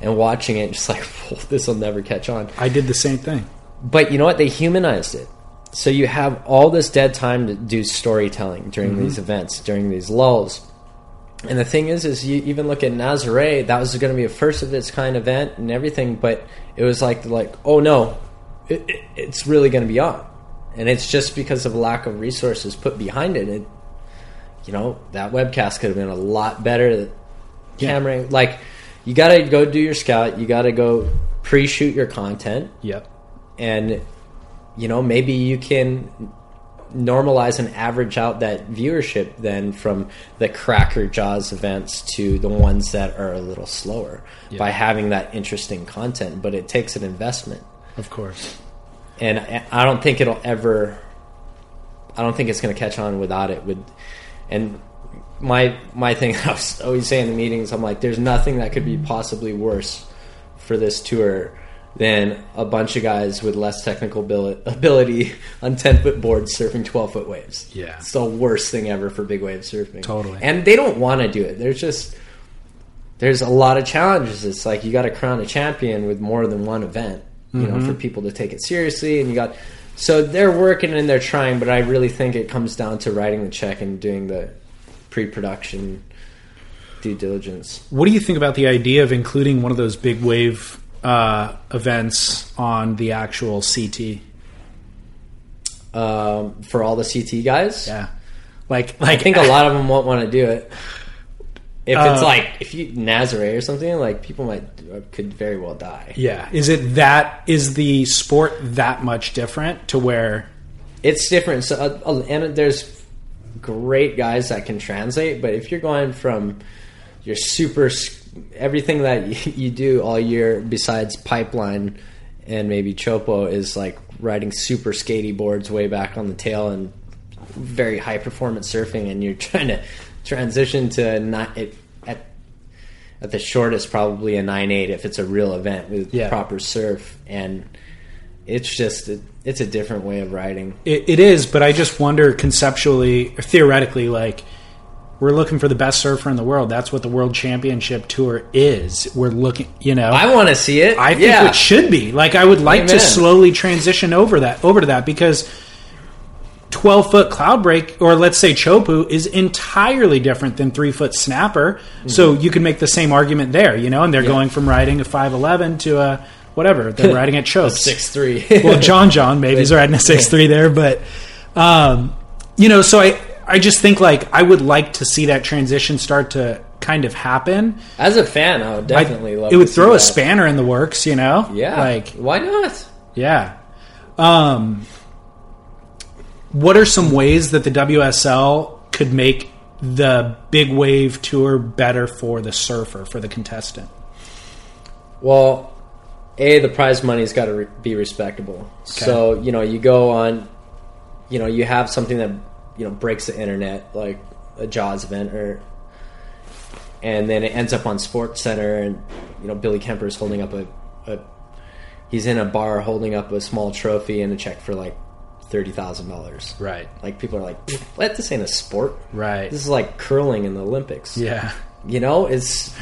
and watching it, just like this will never catch on. I did the same thing. But you know what? They humanized it. So you have all this dead time to do storytelling during mm-hmm. these events, during these lulls. And the thing is, is you even look at Nazare. That was going to be a first of its kind event and everything, but it was like, like, oh no, it, it, it's really going to be on, and it's just because of lack of resources put behind it. it you know, that webcast could have been a lot better. Camera, like, you got to go do your scout. You got to go pre-shoot your content Yep. And you know maybe you can normalize and average out that viewership then from the cracker jaws events to the ones that are a little slower by having that interesting content but it takes an investment Of course. and I- i don't think it'll ever i don't think it's going to catch on without it with and my my thing i was always saying in the meetings i'm like there's nothing that could be possibly worse for this tour than a bunch of guys with less technical ability on 10 foot boards surfing 12 foot waves Yeah. it's the worst thing ever for big wave surfing Totally. and they don't want to do it there's just there's a lot of challenges. It's like you got to crown a champion with more than one event, you know, for mm-hmm. people to take it seriously. And you got so they're working and they're trying, but I really think it comes down to writing the check and doing the pre-production due diligence. What do you think about the idea of including one of those big wave uh, events on the actual CT? Um, for all the CT guys, Yeah. Like, I think a lot of them won't want to do it. If it's Uh, like if you Nazare or something, like people might could very well die. Yeah. Is it that is the sport that much different to where it's different. So, uh, uh, and there's great guys that can translate, but if you're going from your super everything that you, do all year besides pipeline and maybe chopo is like riding super skatey boards way back on the tail and very high performance surfing, and you're trying to transition to not it, at at the shortest probably a nine eight if it's a real event with Yeah. proper surf and it's just a, it's a different way of riding it, it is, but I just wonder conceptually or theoretically, like we're looking for the best surfer in the world. That's what the World Championship Tour is. We're looking, you know. I want to see it. I think yeah. it should be. Like I would like to slowly transition over that over to that because 12 foot Cloudbreak or let's say chopu is entirely different than 3 foot snapper. So you can make the same argument there, you know, and they're Mm-hmm. Yeah. going from riding a 511 to a whatever. They're riding at chokes. six three. well, John John maybe he's riding a six three there, but um, you know, so I I just think like I would like to see that transition start to kind of happen. As a fan, I would I- definitely love. it would throw a spanner in the works, you know. Yeah, like why not? yeah. Um, what are some ways that the WSL could make the big wave tour better for the surfer for the contestant? Well, a the prize money's got to re- be respectable. So you know, you go on, you know, you have something that you know breaks the internet like a Jaws event or and then it ends up on Sports Center and you know Billy Kemper is holding up a, a he's in a bar holding up a small trophy and a check for like thirty thousand dollars. Right. Like people are like, "What? This ain't a sport. Right. This is like curling in the Olympics." Yeah. You know, it's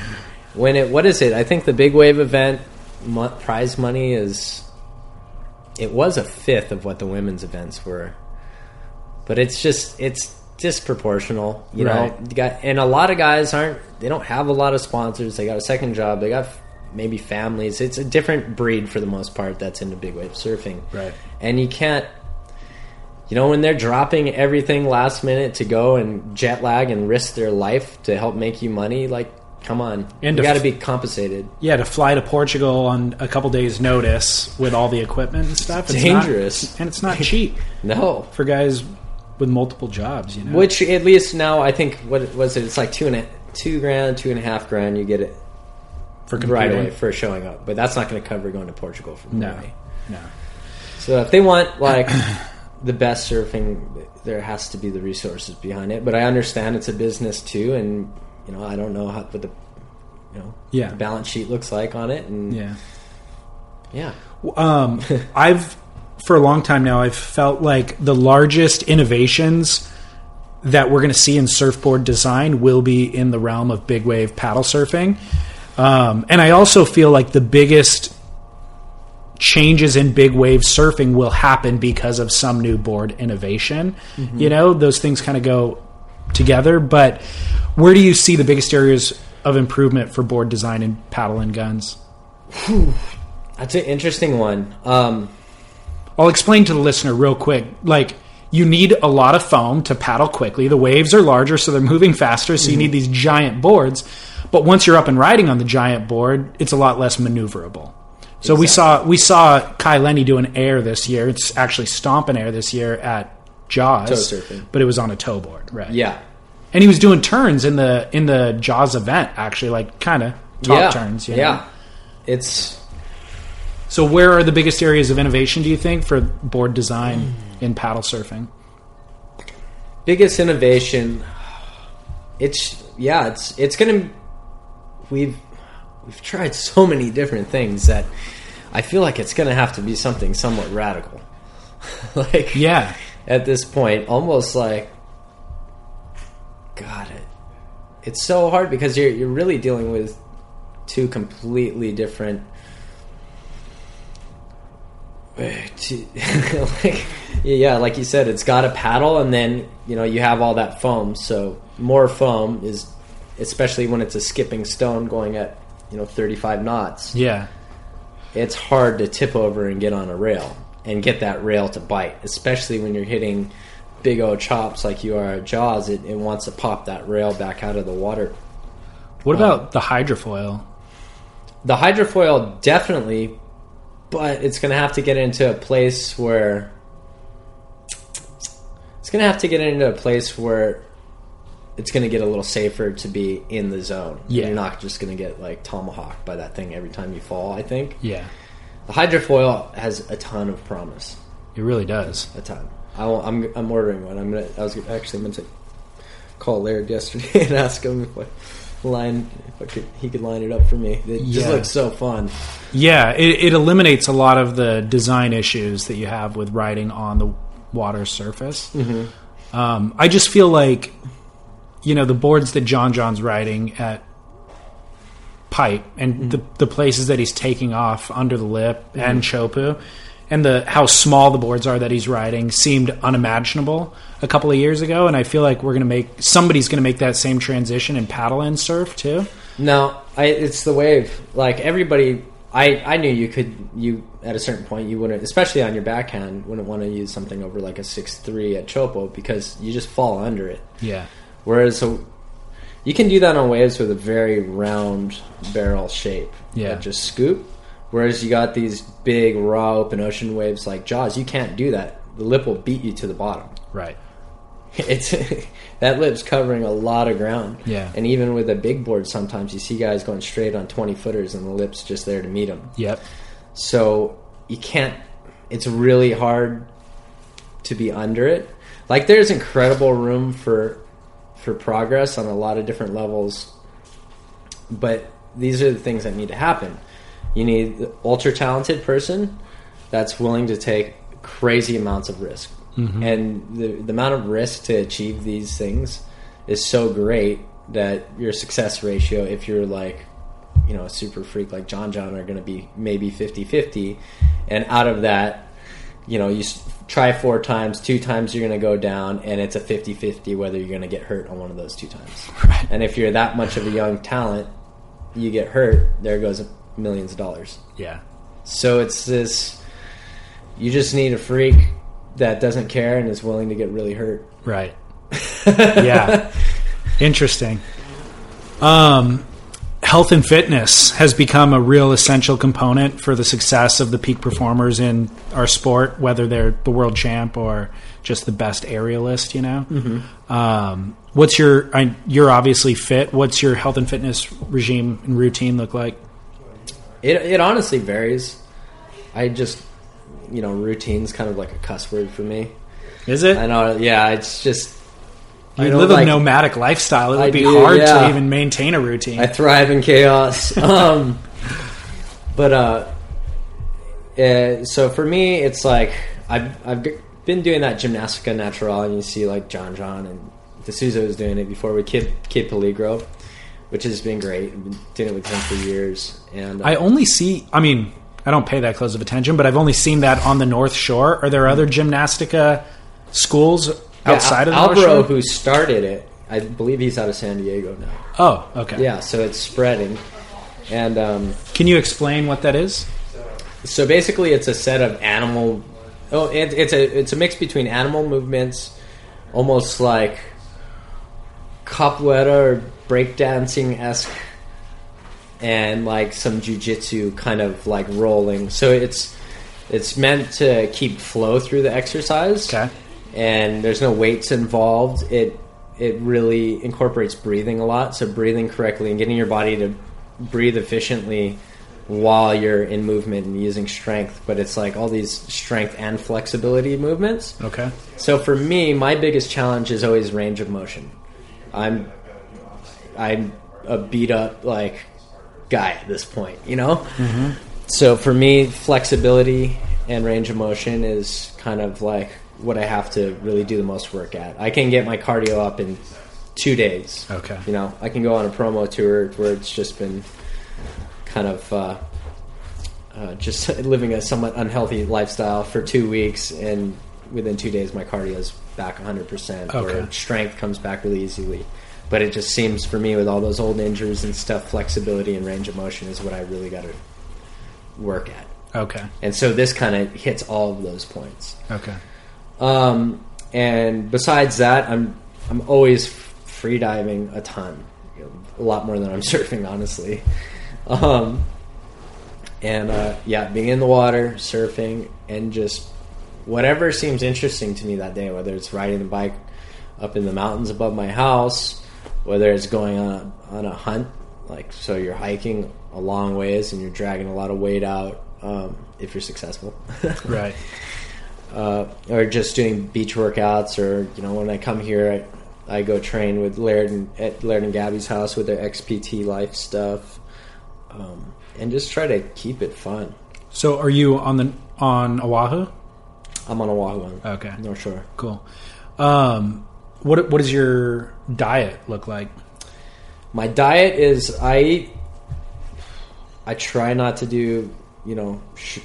when it. What is it? I think the big wave event prize money is. It was a fifth of what the women's events were, but it's just it's disproportional. You Right. know, you got and a lot of guys aren't. They don't have a lot of sponsors. They got a second job. They got f- maybe families. It's a different breed for the most part that's into big wave surfing. Right. And you can't you know when they're dropping everything last minute to go and jet lag and risk their life to help make you money like come on And you got to be compensated Yeah, to fly to Portugal on a couple days' notice with all the equipment and stuff. It's not- dangerous. and it's not cheap no for guys with multiple jobs. You know, which at least now i think what was it it's like two and a two grand two and a half grand you get it for right away for showing up but that's not going to cover going to portugal for No, Hawaii. no. so if they want like the best surfing there has to be the resources behind it but i understand it's a business too and you know i don't know how what the you know Yeah. the balance sheet looks like on it and Yeah. yeah Um, I've for a long time now. I've felt like the largest innovations that we're going to see in surfboard design will be in the realm of big wave paddle surfing, um, and I also feel like the biggest changes in big wave surfing will happen because of some new board innovation. You know, those things kind of go together. But where do you see the biggest areas of improvement for board design and paddle and guns? That's an interesting one. Um, I'll explain to the listener real quick. Like, you need a lot of foam to paddle quickly. The waves are larger, so they're moving faster. So you mm-hmm. need these giant boards. But once you're up and riding on the giant board, it's a lot less maneuverable. So we saw we saw Kai Lenny do an air this year. It's actually stomping air this year at Jaws, Toe surfing. but it was on a tow board, right? yeah, and he was doing turns in the in the Jaws event, actually, like kind of top yeah, turns. You know? yeah. It's So, where are the biggest areas of innovation, do you think, for board design in paddle surfing? biggest innovation. It's yeah. It's it's gonna. We've we've tried so many different things that I feel like it's gonna have to be something somewhat radical. like Yeah. at this point, almost like God, it, it's so hard because you're you're really dealing with two completely different. like, yeah, like you said, it's got a paddle, and then you know you have all that foam. So more foam is, especially when it's a skipping stone going at you know 35 knots Yeah. it's hard to tip over and get on a rail and get that rail to bite, especially when you're hitting big old chops like you are at Jaws. It, it wants to pop that rail back out of the water. What um, about the hydrofoil? The hydrofoil definitely, but it's going to have to get into a place where it's going to have to get into a place where it's going to get a little safer to be in the zone. Yeah. You're not just going to get like tomahawked by that thing every time you fall, I think. Yeah. The hydrofoil has a ton of promise. It really does. a ton. I will, I'm I'm ordering one. I'm gonna. I was actually meant to call Laird yesterday and ask him if I line if I could he could line it up for me. It just looks so fun. Yeah, it, it eliminates a lot of the design issues that you have with riding on the water surface. Mm-hmm. Um, I just feel like, you know, the boards that John John's riding at Pipe and mm-hmm. the, the places that he's taking off under the lip and mm-hmm. Chopu and the how small the boards are that he's riding seemed unimaginable a couple of years ago and I feel like we're going to make somebody's going to make that same transition in paddle and surf too. No, I, it's the wave. Like everybody, I I knew you could you at a certain point you wouldn't, especially on your backhand, wouldn't want to use something over like a six three at Chopo because you just fall under it. Yeah. Whereas so you can do that on waves with a very round barrel shape. Yeah. just scoop. Whereas you got these big raw open ocean waves like Jaws, you can't do that. The lip will beat you to the bottom. Right. It's that lip's covering a lot of ground. Yeah. And even with a big board, sometimes you see guys going straight on twenty footers, and the lip's just there to meet them. Yep. So you can't. It's really hard to be under it. Like there's incredible room for for progress on a lot of different levels, but these are the things that need to happen. You need an ultra talented person that's willing to take crazy amounts of risk, mm-hmm. and the the amount of risk to achieve these things is so great that your success ratio, if you're like you know a super freak like John John are going to be maybe 50-50 and out of that you know you try four times two times you're going to go down and it's a 50-50 whether you're going to get hurt on one of those two times. Right. and if you're that much of a young talent you get hurt there goes millions of dollars Yeah. so it's this you just need a freak that doesn't care and is willing to get really hurt Right. yeah. Interesting. Um, health and fitness has become a real essential component for the success of the peak performers in our sport, whether they're the world champ or just the best aerialist. You know. Mm-hmm. Um, what's your? I, you're obviously fit. What's your health and fitness regime and routine look like? It it honestly varies. I just you know routine's kind of like a cuss word for me. Is it? I know. Yeah, it's just You live a nomadic lifestyle. It would I be do, hard yeah. to even maintain a routine. I thrive in chaos. um, but uh, uh, so for me, it's like I've I've been doing that Ginastica Natural, and you see like John John and D'Souza was doing it before with Kid Kid Peligro, which has been great. I've been doing it with him for years, and uh, I only see. I mean, I don't pay that close of attention, but I've only seen that on the North Shore. Are there other Ginastica schools yeah, outside of the Alvaro, North Shore? who started it, I believe he's out of San Diego now. oh, okay. Yeah, so it's spreading, and um, Can you explain what that is? So basically, it's a set of animal. Oh, it, it's a it's a mix between animal movements, almost like capoeira or breakdancing esque, and like some jujitsu kind of like rolling. So it's it's meant to keep flow through the exercise. Okay. And there's no weights involved. It it really incorporates breathing a lot. So breathing correctly and getting your body to breathe efficiently while you're in movement and using strength. But it's like all these strength and flexibility movements. Okay. So for me, my biggest challenge is always range of motion. I'm I'm a beat up like guy at this point, you know. So for me, flexibility and range of motion is kind of like what I have to really do the most work at. I can get my cardio up in two days. Okay. You know, I can go on a promo tour where it's just been kind of uh, uh, just living a somewhat unhealthy lifestyle for two weeks, and within two days, my cardio is back 100%. Okay. Or strength comes back really easily. But it just seems for me, with all those old injuries and stuff, flexibility and range of motion is what I really got to work at. Okay. And so this kind of hits all of those points. Okay. Um, and besides that, I'm I'm always free diving a ton, you know, a lot more than I'm surfing, honestly. Um, and uh, yeah, being in the water, surfing, and just whatever seems interesting to me that day, whether it's riding the bike up in the mountains above my house, whether it's going on a, on a hunt, like so you're hiking a long ways and you're dragging a lot of weight out um, if you're successful. Right. uh, or just doing beach workouts, or you know, when I come here, I, I go train with Laird and at Laird and Gabby's house with their XPT life stuff, um, and just try to keep it fun. So, are you on the on Oahu? I'm on Oahu, Okay. North Shore. Cool. Um, what what does your diet look like? My diet is I eat. I try not to do, you know, sh-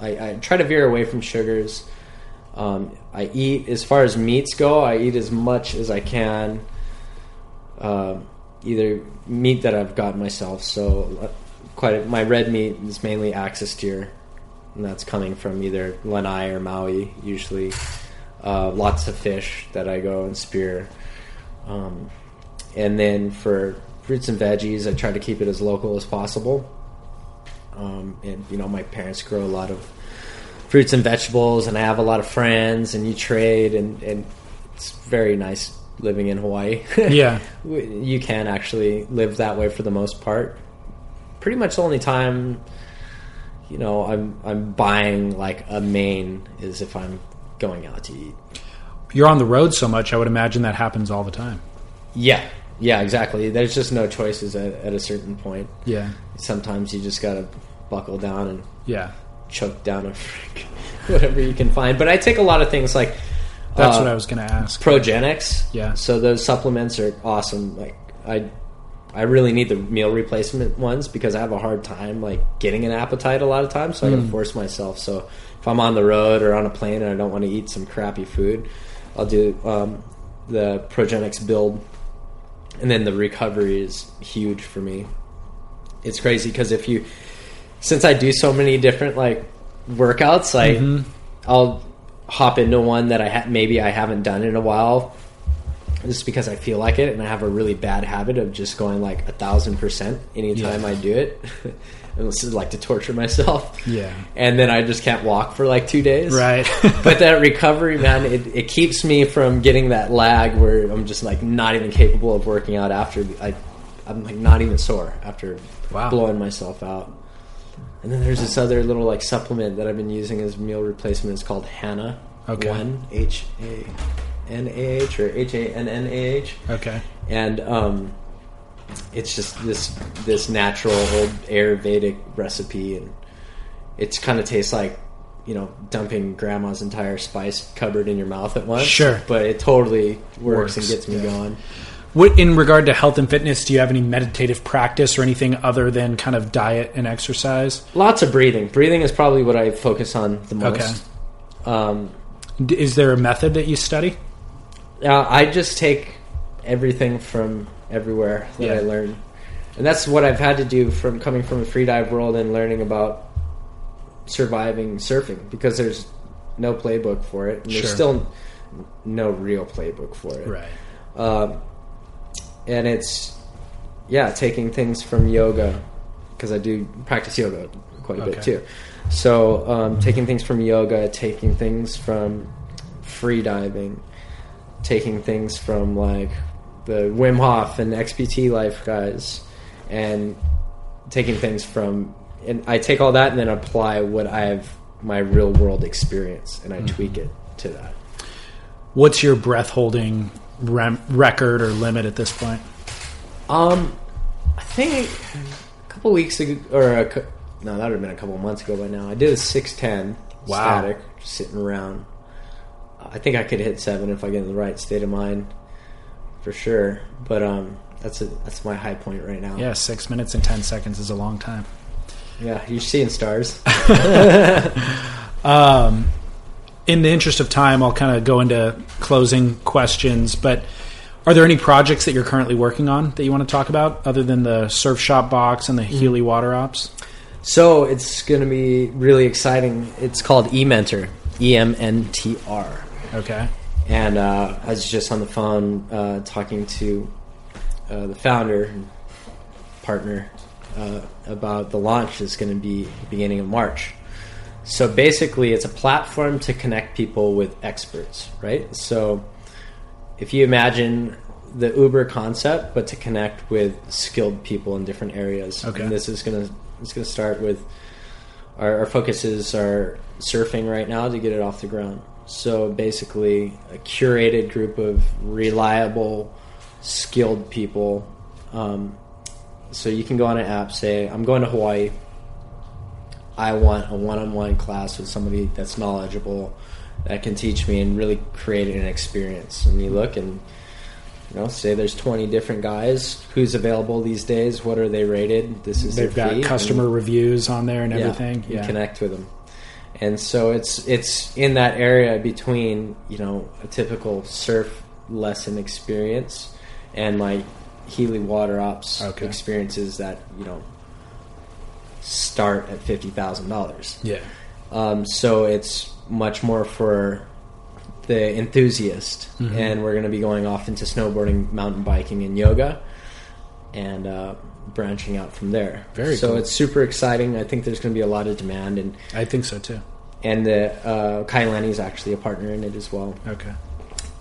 I, I try to veer away from sugars. Um, I eat as far as meats go. I eat as much as I can. Um either meat that I've got myself. So, uh, quite a, my red meat is mainly axis deer, and that's coming from either Lanai or Maui. Usually, uh, lots of fish that I go and spear. Um, and then for fruits and veggies, I try to keep it as local as possible. Um, and you know, my parents grow a lot of fruits and vegetables, and I have a lot of friends, and you trade, and, and it's very nice living in Hawaii. Yeah. you can actually live that way for the most part. Pretty much the only time, you know, I'm I'm buying like a main is if I'm going out to eat. You're on the road so much, I would imagine that happens all the time. Yeah, yeah, exactly. There's just no choices at, at a certain point. Yeah. Sometimes you just gotta buckle down and Yeah. choke down a freak, whatever you can find. But I take a lot of things like That's uh, what I was to ask. Progenex. Yeah. So those supplements are awesome. Like I, I really need the meal replacement ones because I have a hard time like getting an appetite a lot of times. So I Mm. gotta force myself. So if I'm on the road or on a plane and I don't want to eat some crappy food, I'll do um, the Progenex build, and then the recovery is huge for me. It's crazy because if you, since I do so many different like workouts, I Mm-hmm. I'll hop into one that I ha- maybe I haven't done in a while, just because I feel like it, and I have a really bad habit of just going like a thousand percent anytime Yeah. I do it. and this is like to torture myself. Yeah. and then I just can't walk for like two days. Right. but that recovery, man, it, it keeps me from getting that lag where I'm just like not even capable of working out after I, I'm like not even sore after Wow. blowing myself out. And then there's this other little like supplement that I've been using as meal replacement. It's called Hannah Okay. One H A N A H or H A N N A H, okay. and um, it's just this this natural old Ayurvedic recipe, and it's kind of tastes like you know dumping grandma's entire spice cupboard in your mouth at once. Sure. but it totally works, Works, and gets me yeah. going. What, in regard to health and fitness, do you have any meditative practice or anything other than kind of diet and exercise? Lots of breathing. Breathing is probably what I focus on the most. Okay. Um, Is there a method that you study? Uh, I just take everything from everywhere that Yeah. I learn, and that's what I've had to do from coming from a free dive world and learning about surviving surfing because there's no playbook for it, and there's still no real playbook for it. Right. Um, and it's yeah, taking things from yoga because I do practice yoga quite a bit too. So um, taking things from yoga, taking things from free diving, taking things from like the Wim Hof and XPT life guys, and taking things from and I take all that and then apply what I've my real world experience and I tweak it to that. What's your breath holding rem- record or limit at this point? Um, I think a couple weeks ago, or a, no, that would have been a couple months ago by now. I did a six ten Wow. static, sitting around. I think I could hit seven if I get in the right state of mind, for sure. But um, that's a, that's my high point right now. Yeah, six minutes and ten seconds is a long time. yeah. You're seeing stars. Um, in the interest of time, I'll kind of go into closing questions. But are there any projects that you're currently working on that you want to talk about, other than the Surf Shop box and the Healey Water Ops? so it's going to be really exciting. It's called E Mentor, E M N T R. Okay. and uh, I was just on the phone uh, talking to uh, the founder and partner uh, about the launch that's going to be beginning of March. So basically, it's a platform to connect people with experts, right? So if you imagine the Uber concept, but to connect with skilled people in different areas, Okay. and this is going to it's going to start with our, our focuses are surfing right now to get it off the ground. So basically, a curated group of reliable, skilled people. Um, so you can go on an app, say, I'm going to Hawaii. I want a one on one class with somebody that's knowledgeable that can teach me and really create an experience. And you look and you know, say there's 20 different guys. Who's available these days? What are they rated? This is They've got fee, customer and- reviews on there and everything. you Yeah. connect with them. And so it's it's in that area between you know a typical surf lesson experience and like Healey Water Ops Okay. experiences that you know start at fifty thousand dollars. Yeah. Um, so it's much more for the enthusiast, Mm-hmm. and we're going to be going off into snowboarding, mountain biking, and yoga, and uh, branching out from there. Very so cool. it's super exciting. I think there's going to be a lot of demand, and I think so too. and the uh, Kai Lenny is actually a partner in it as well. Okay.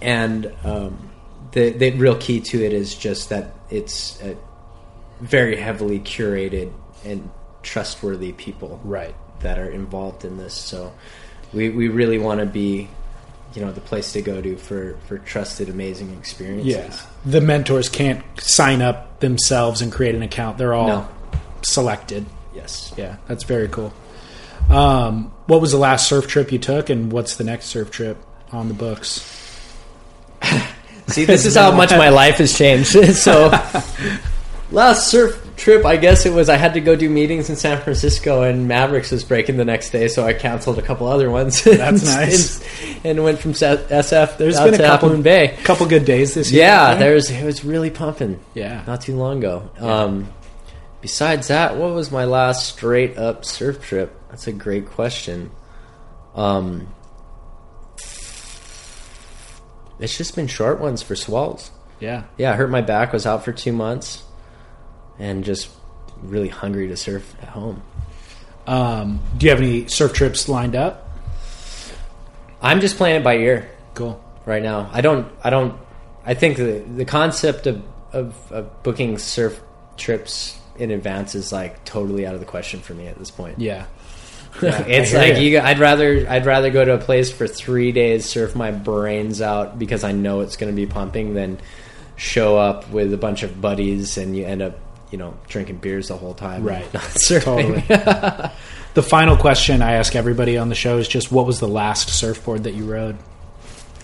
And um, the the real key to it is just that it's a very heavily curated and trustworthy people Right. that are involved in this. So we, we really want to be you know the place to go to for for trusted, amazing experiences. Yeah. The mentors can't sign up themselves and create an account. They're all No. selected. Yes. Yeah, that's very cool. Um, what was the last surf trip you took, and what's the next surf trip on the books? See, this is how much my life has changed. so, last surf trip, I guess it was I had to go do meetings in San Francisco, and Mavericks was breaking the next day, so I canceled a couple other ones. That's nice. and, and went from SF There's out been a couple Half Bay. couple good days this year. Yeah, there's it was really pumping. Yeah. not too long ago. Um, besides that, what was my last straight up surf trip? That's a great question. Um, it's just been short ones for swells. yeah. Yeah, I hurt my back, was out for two months, and just really hungry to surf at home. Um, do you have any surf trips lined up? I'm just playing it by ear Cool. right now. I don't. I don't. I think the the concept of of, of booking surf trips in advance is like totally out of the question for me at this point. Yeah. it's like ya. you. I'd rather I'd rather go to a place for three days, surf my brains out because I know it's going to be pumping, than show up with a bunch of buddies and you end up you know drinking beers the whole time, Right. Not. Totally. the final question I ask everybody on the show is just what was the last surfboard that you rode?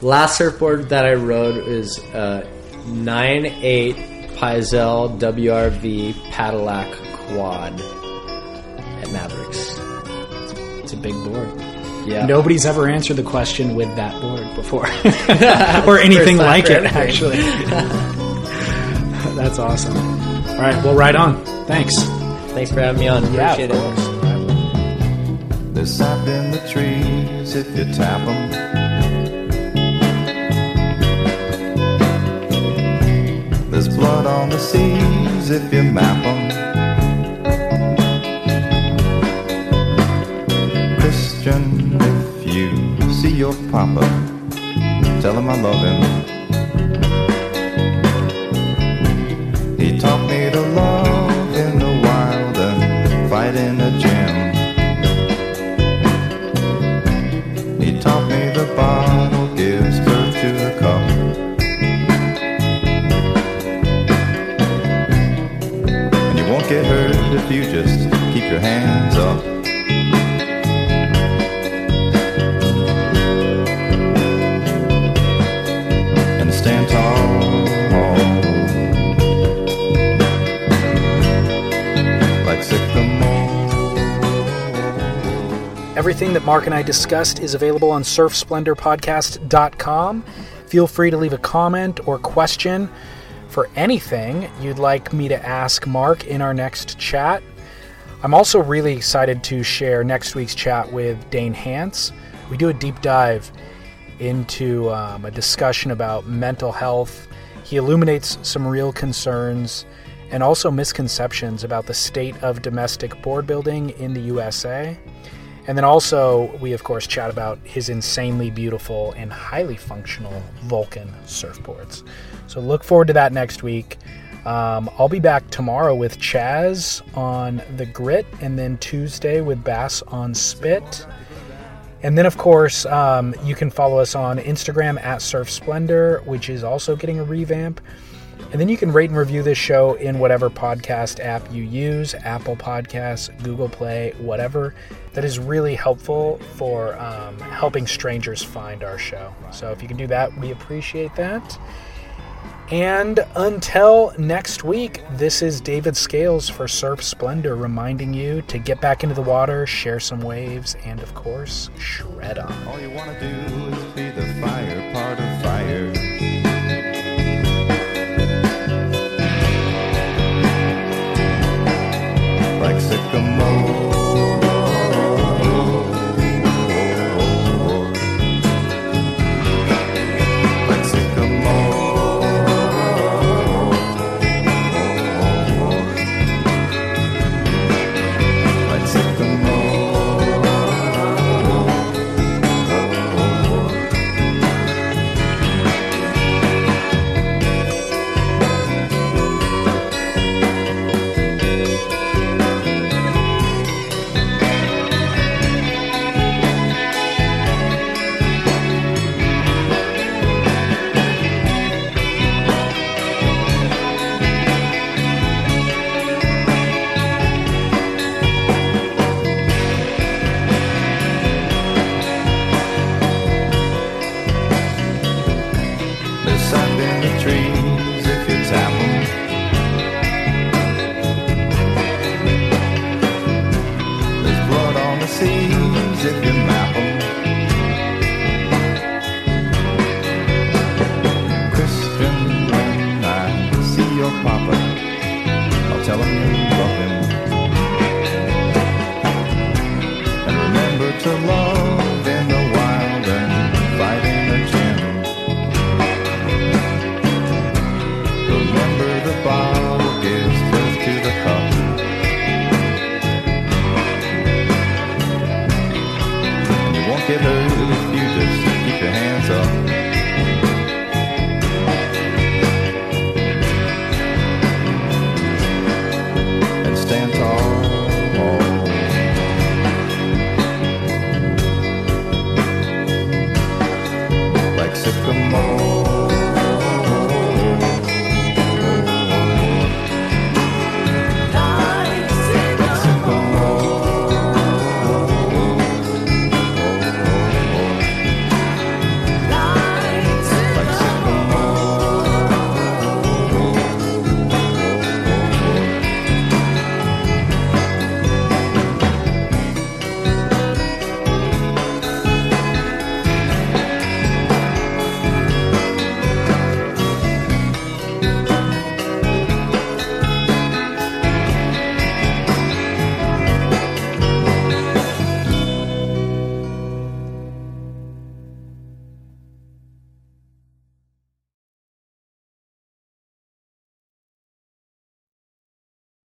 Last surfboard that I rode is uh, nine eight Pyzel WRV Padillac Quad at Mavericks. It's a big board. Yeah, Nobody's ever answered the question with that board before, or anything like it. Actually, that's awesome. All right, well, right on. Thanks. Thanks for having me on. Yeah, Appreciate of it. There's sap in the trees if you tap 'em. There's blood on the seas if you map 'em. Christian, if you see your papa, tell him I love him. He taught me to love in the wild and fight in the gym. He taught me the bottle gives birth to the cup. And you won't get hurt if you just keep your hands up. Everything that Mark and I discussed is available on surfsplendorpodcast.com. Feel free to leave a comment or question for anything you'd like me to ask Mark in our next chat. I'm also really excited to share next week's chat with Dane Hance. We do a deep dive into um, a discussion about mental health. He illuminates some real concerns and also misconceptions about the state of domestic board building in the USA. And then also, we of course chat about his insanely beautiful and highly functional Vulcan surfboards. So look forward to that next week. Um, I'll be back tomorrow with Chaz on the Grit, and then Tuesday with Bass on Spit. And then, of course, um, you can follow us on Instagram at Surf Splendor, which is also getting a revamp. And then you can rate and review this show in whatever podcast app you use Apple Podcasts, Google Play, whatever. That is really helpful for um, helping strangers find our show. So if you can do that, we appreciate that. And until next week, this is David Scales for Surf Splendor reminding you to get back into the water, share some waves, and of course, shred on. All you wanna do is be the fire part of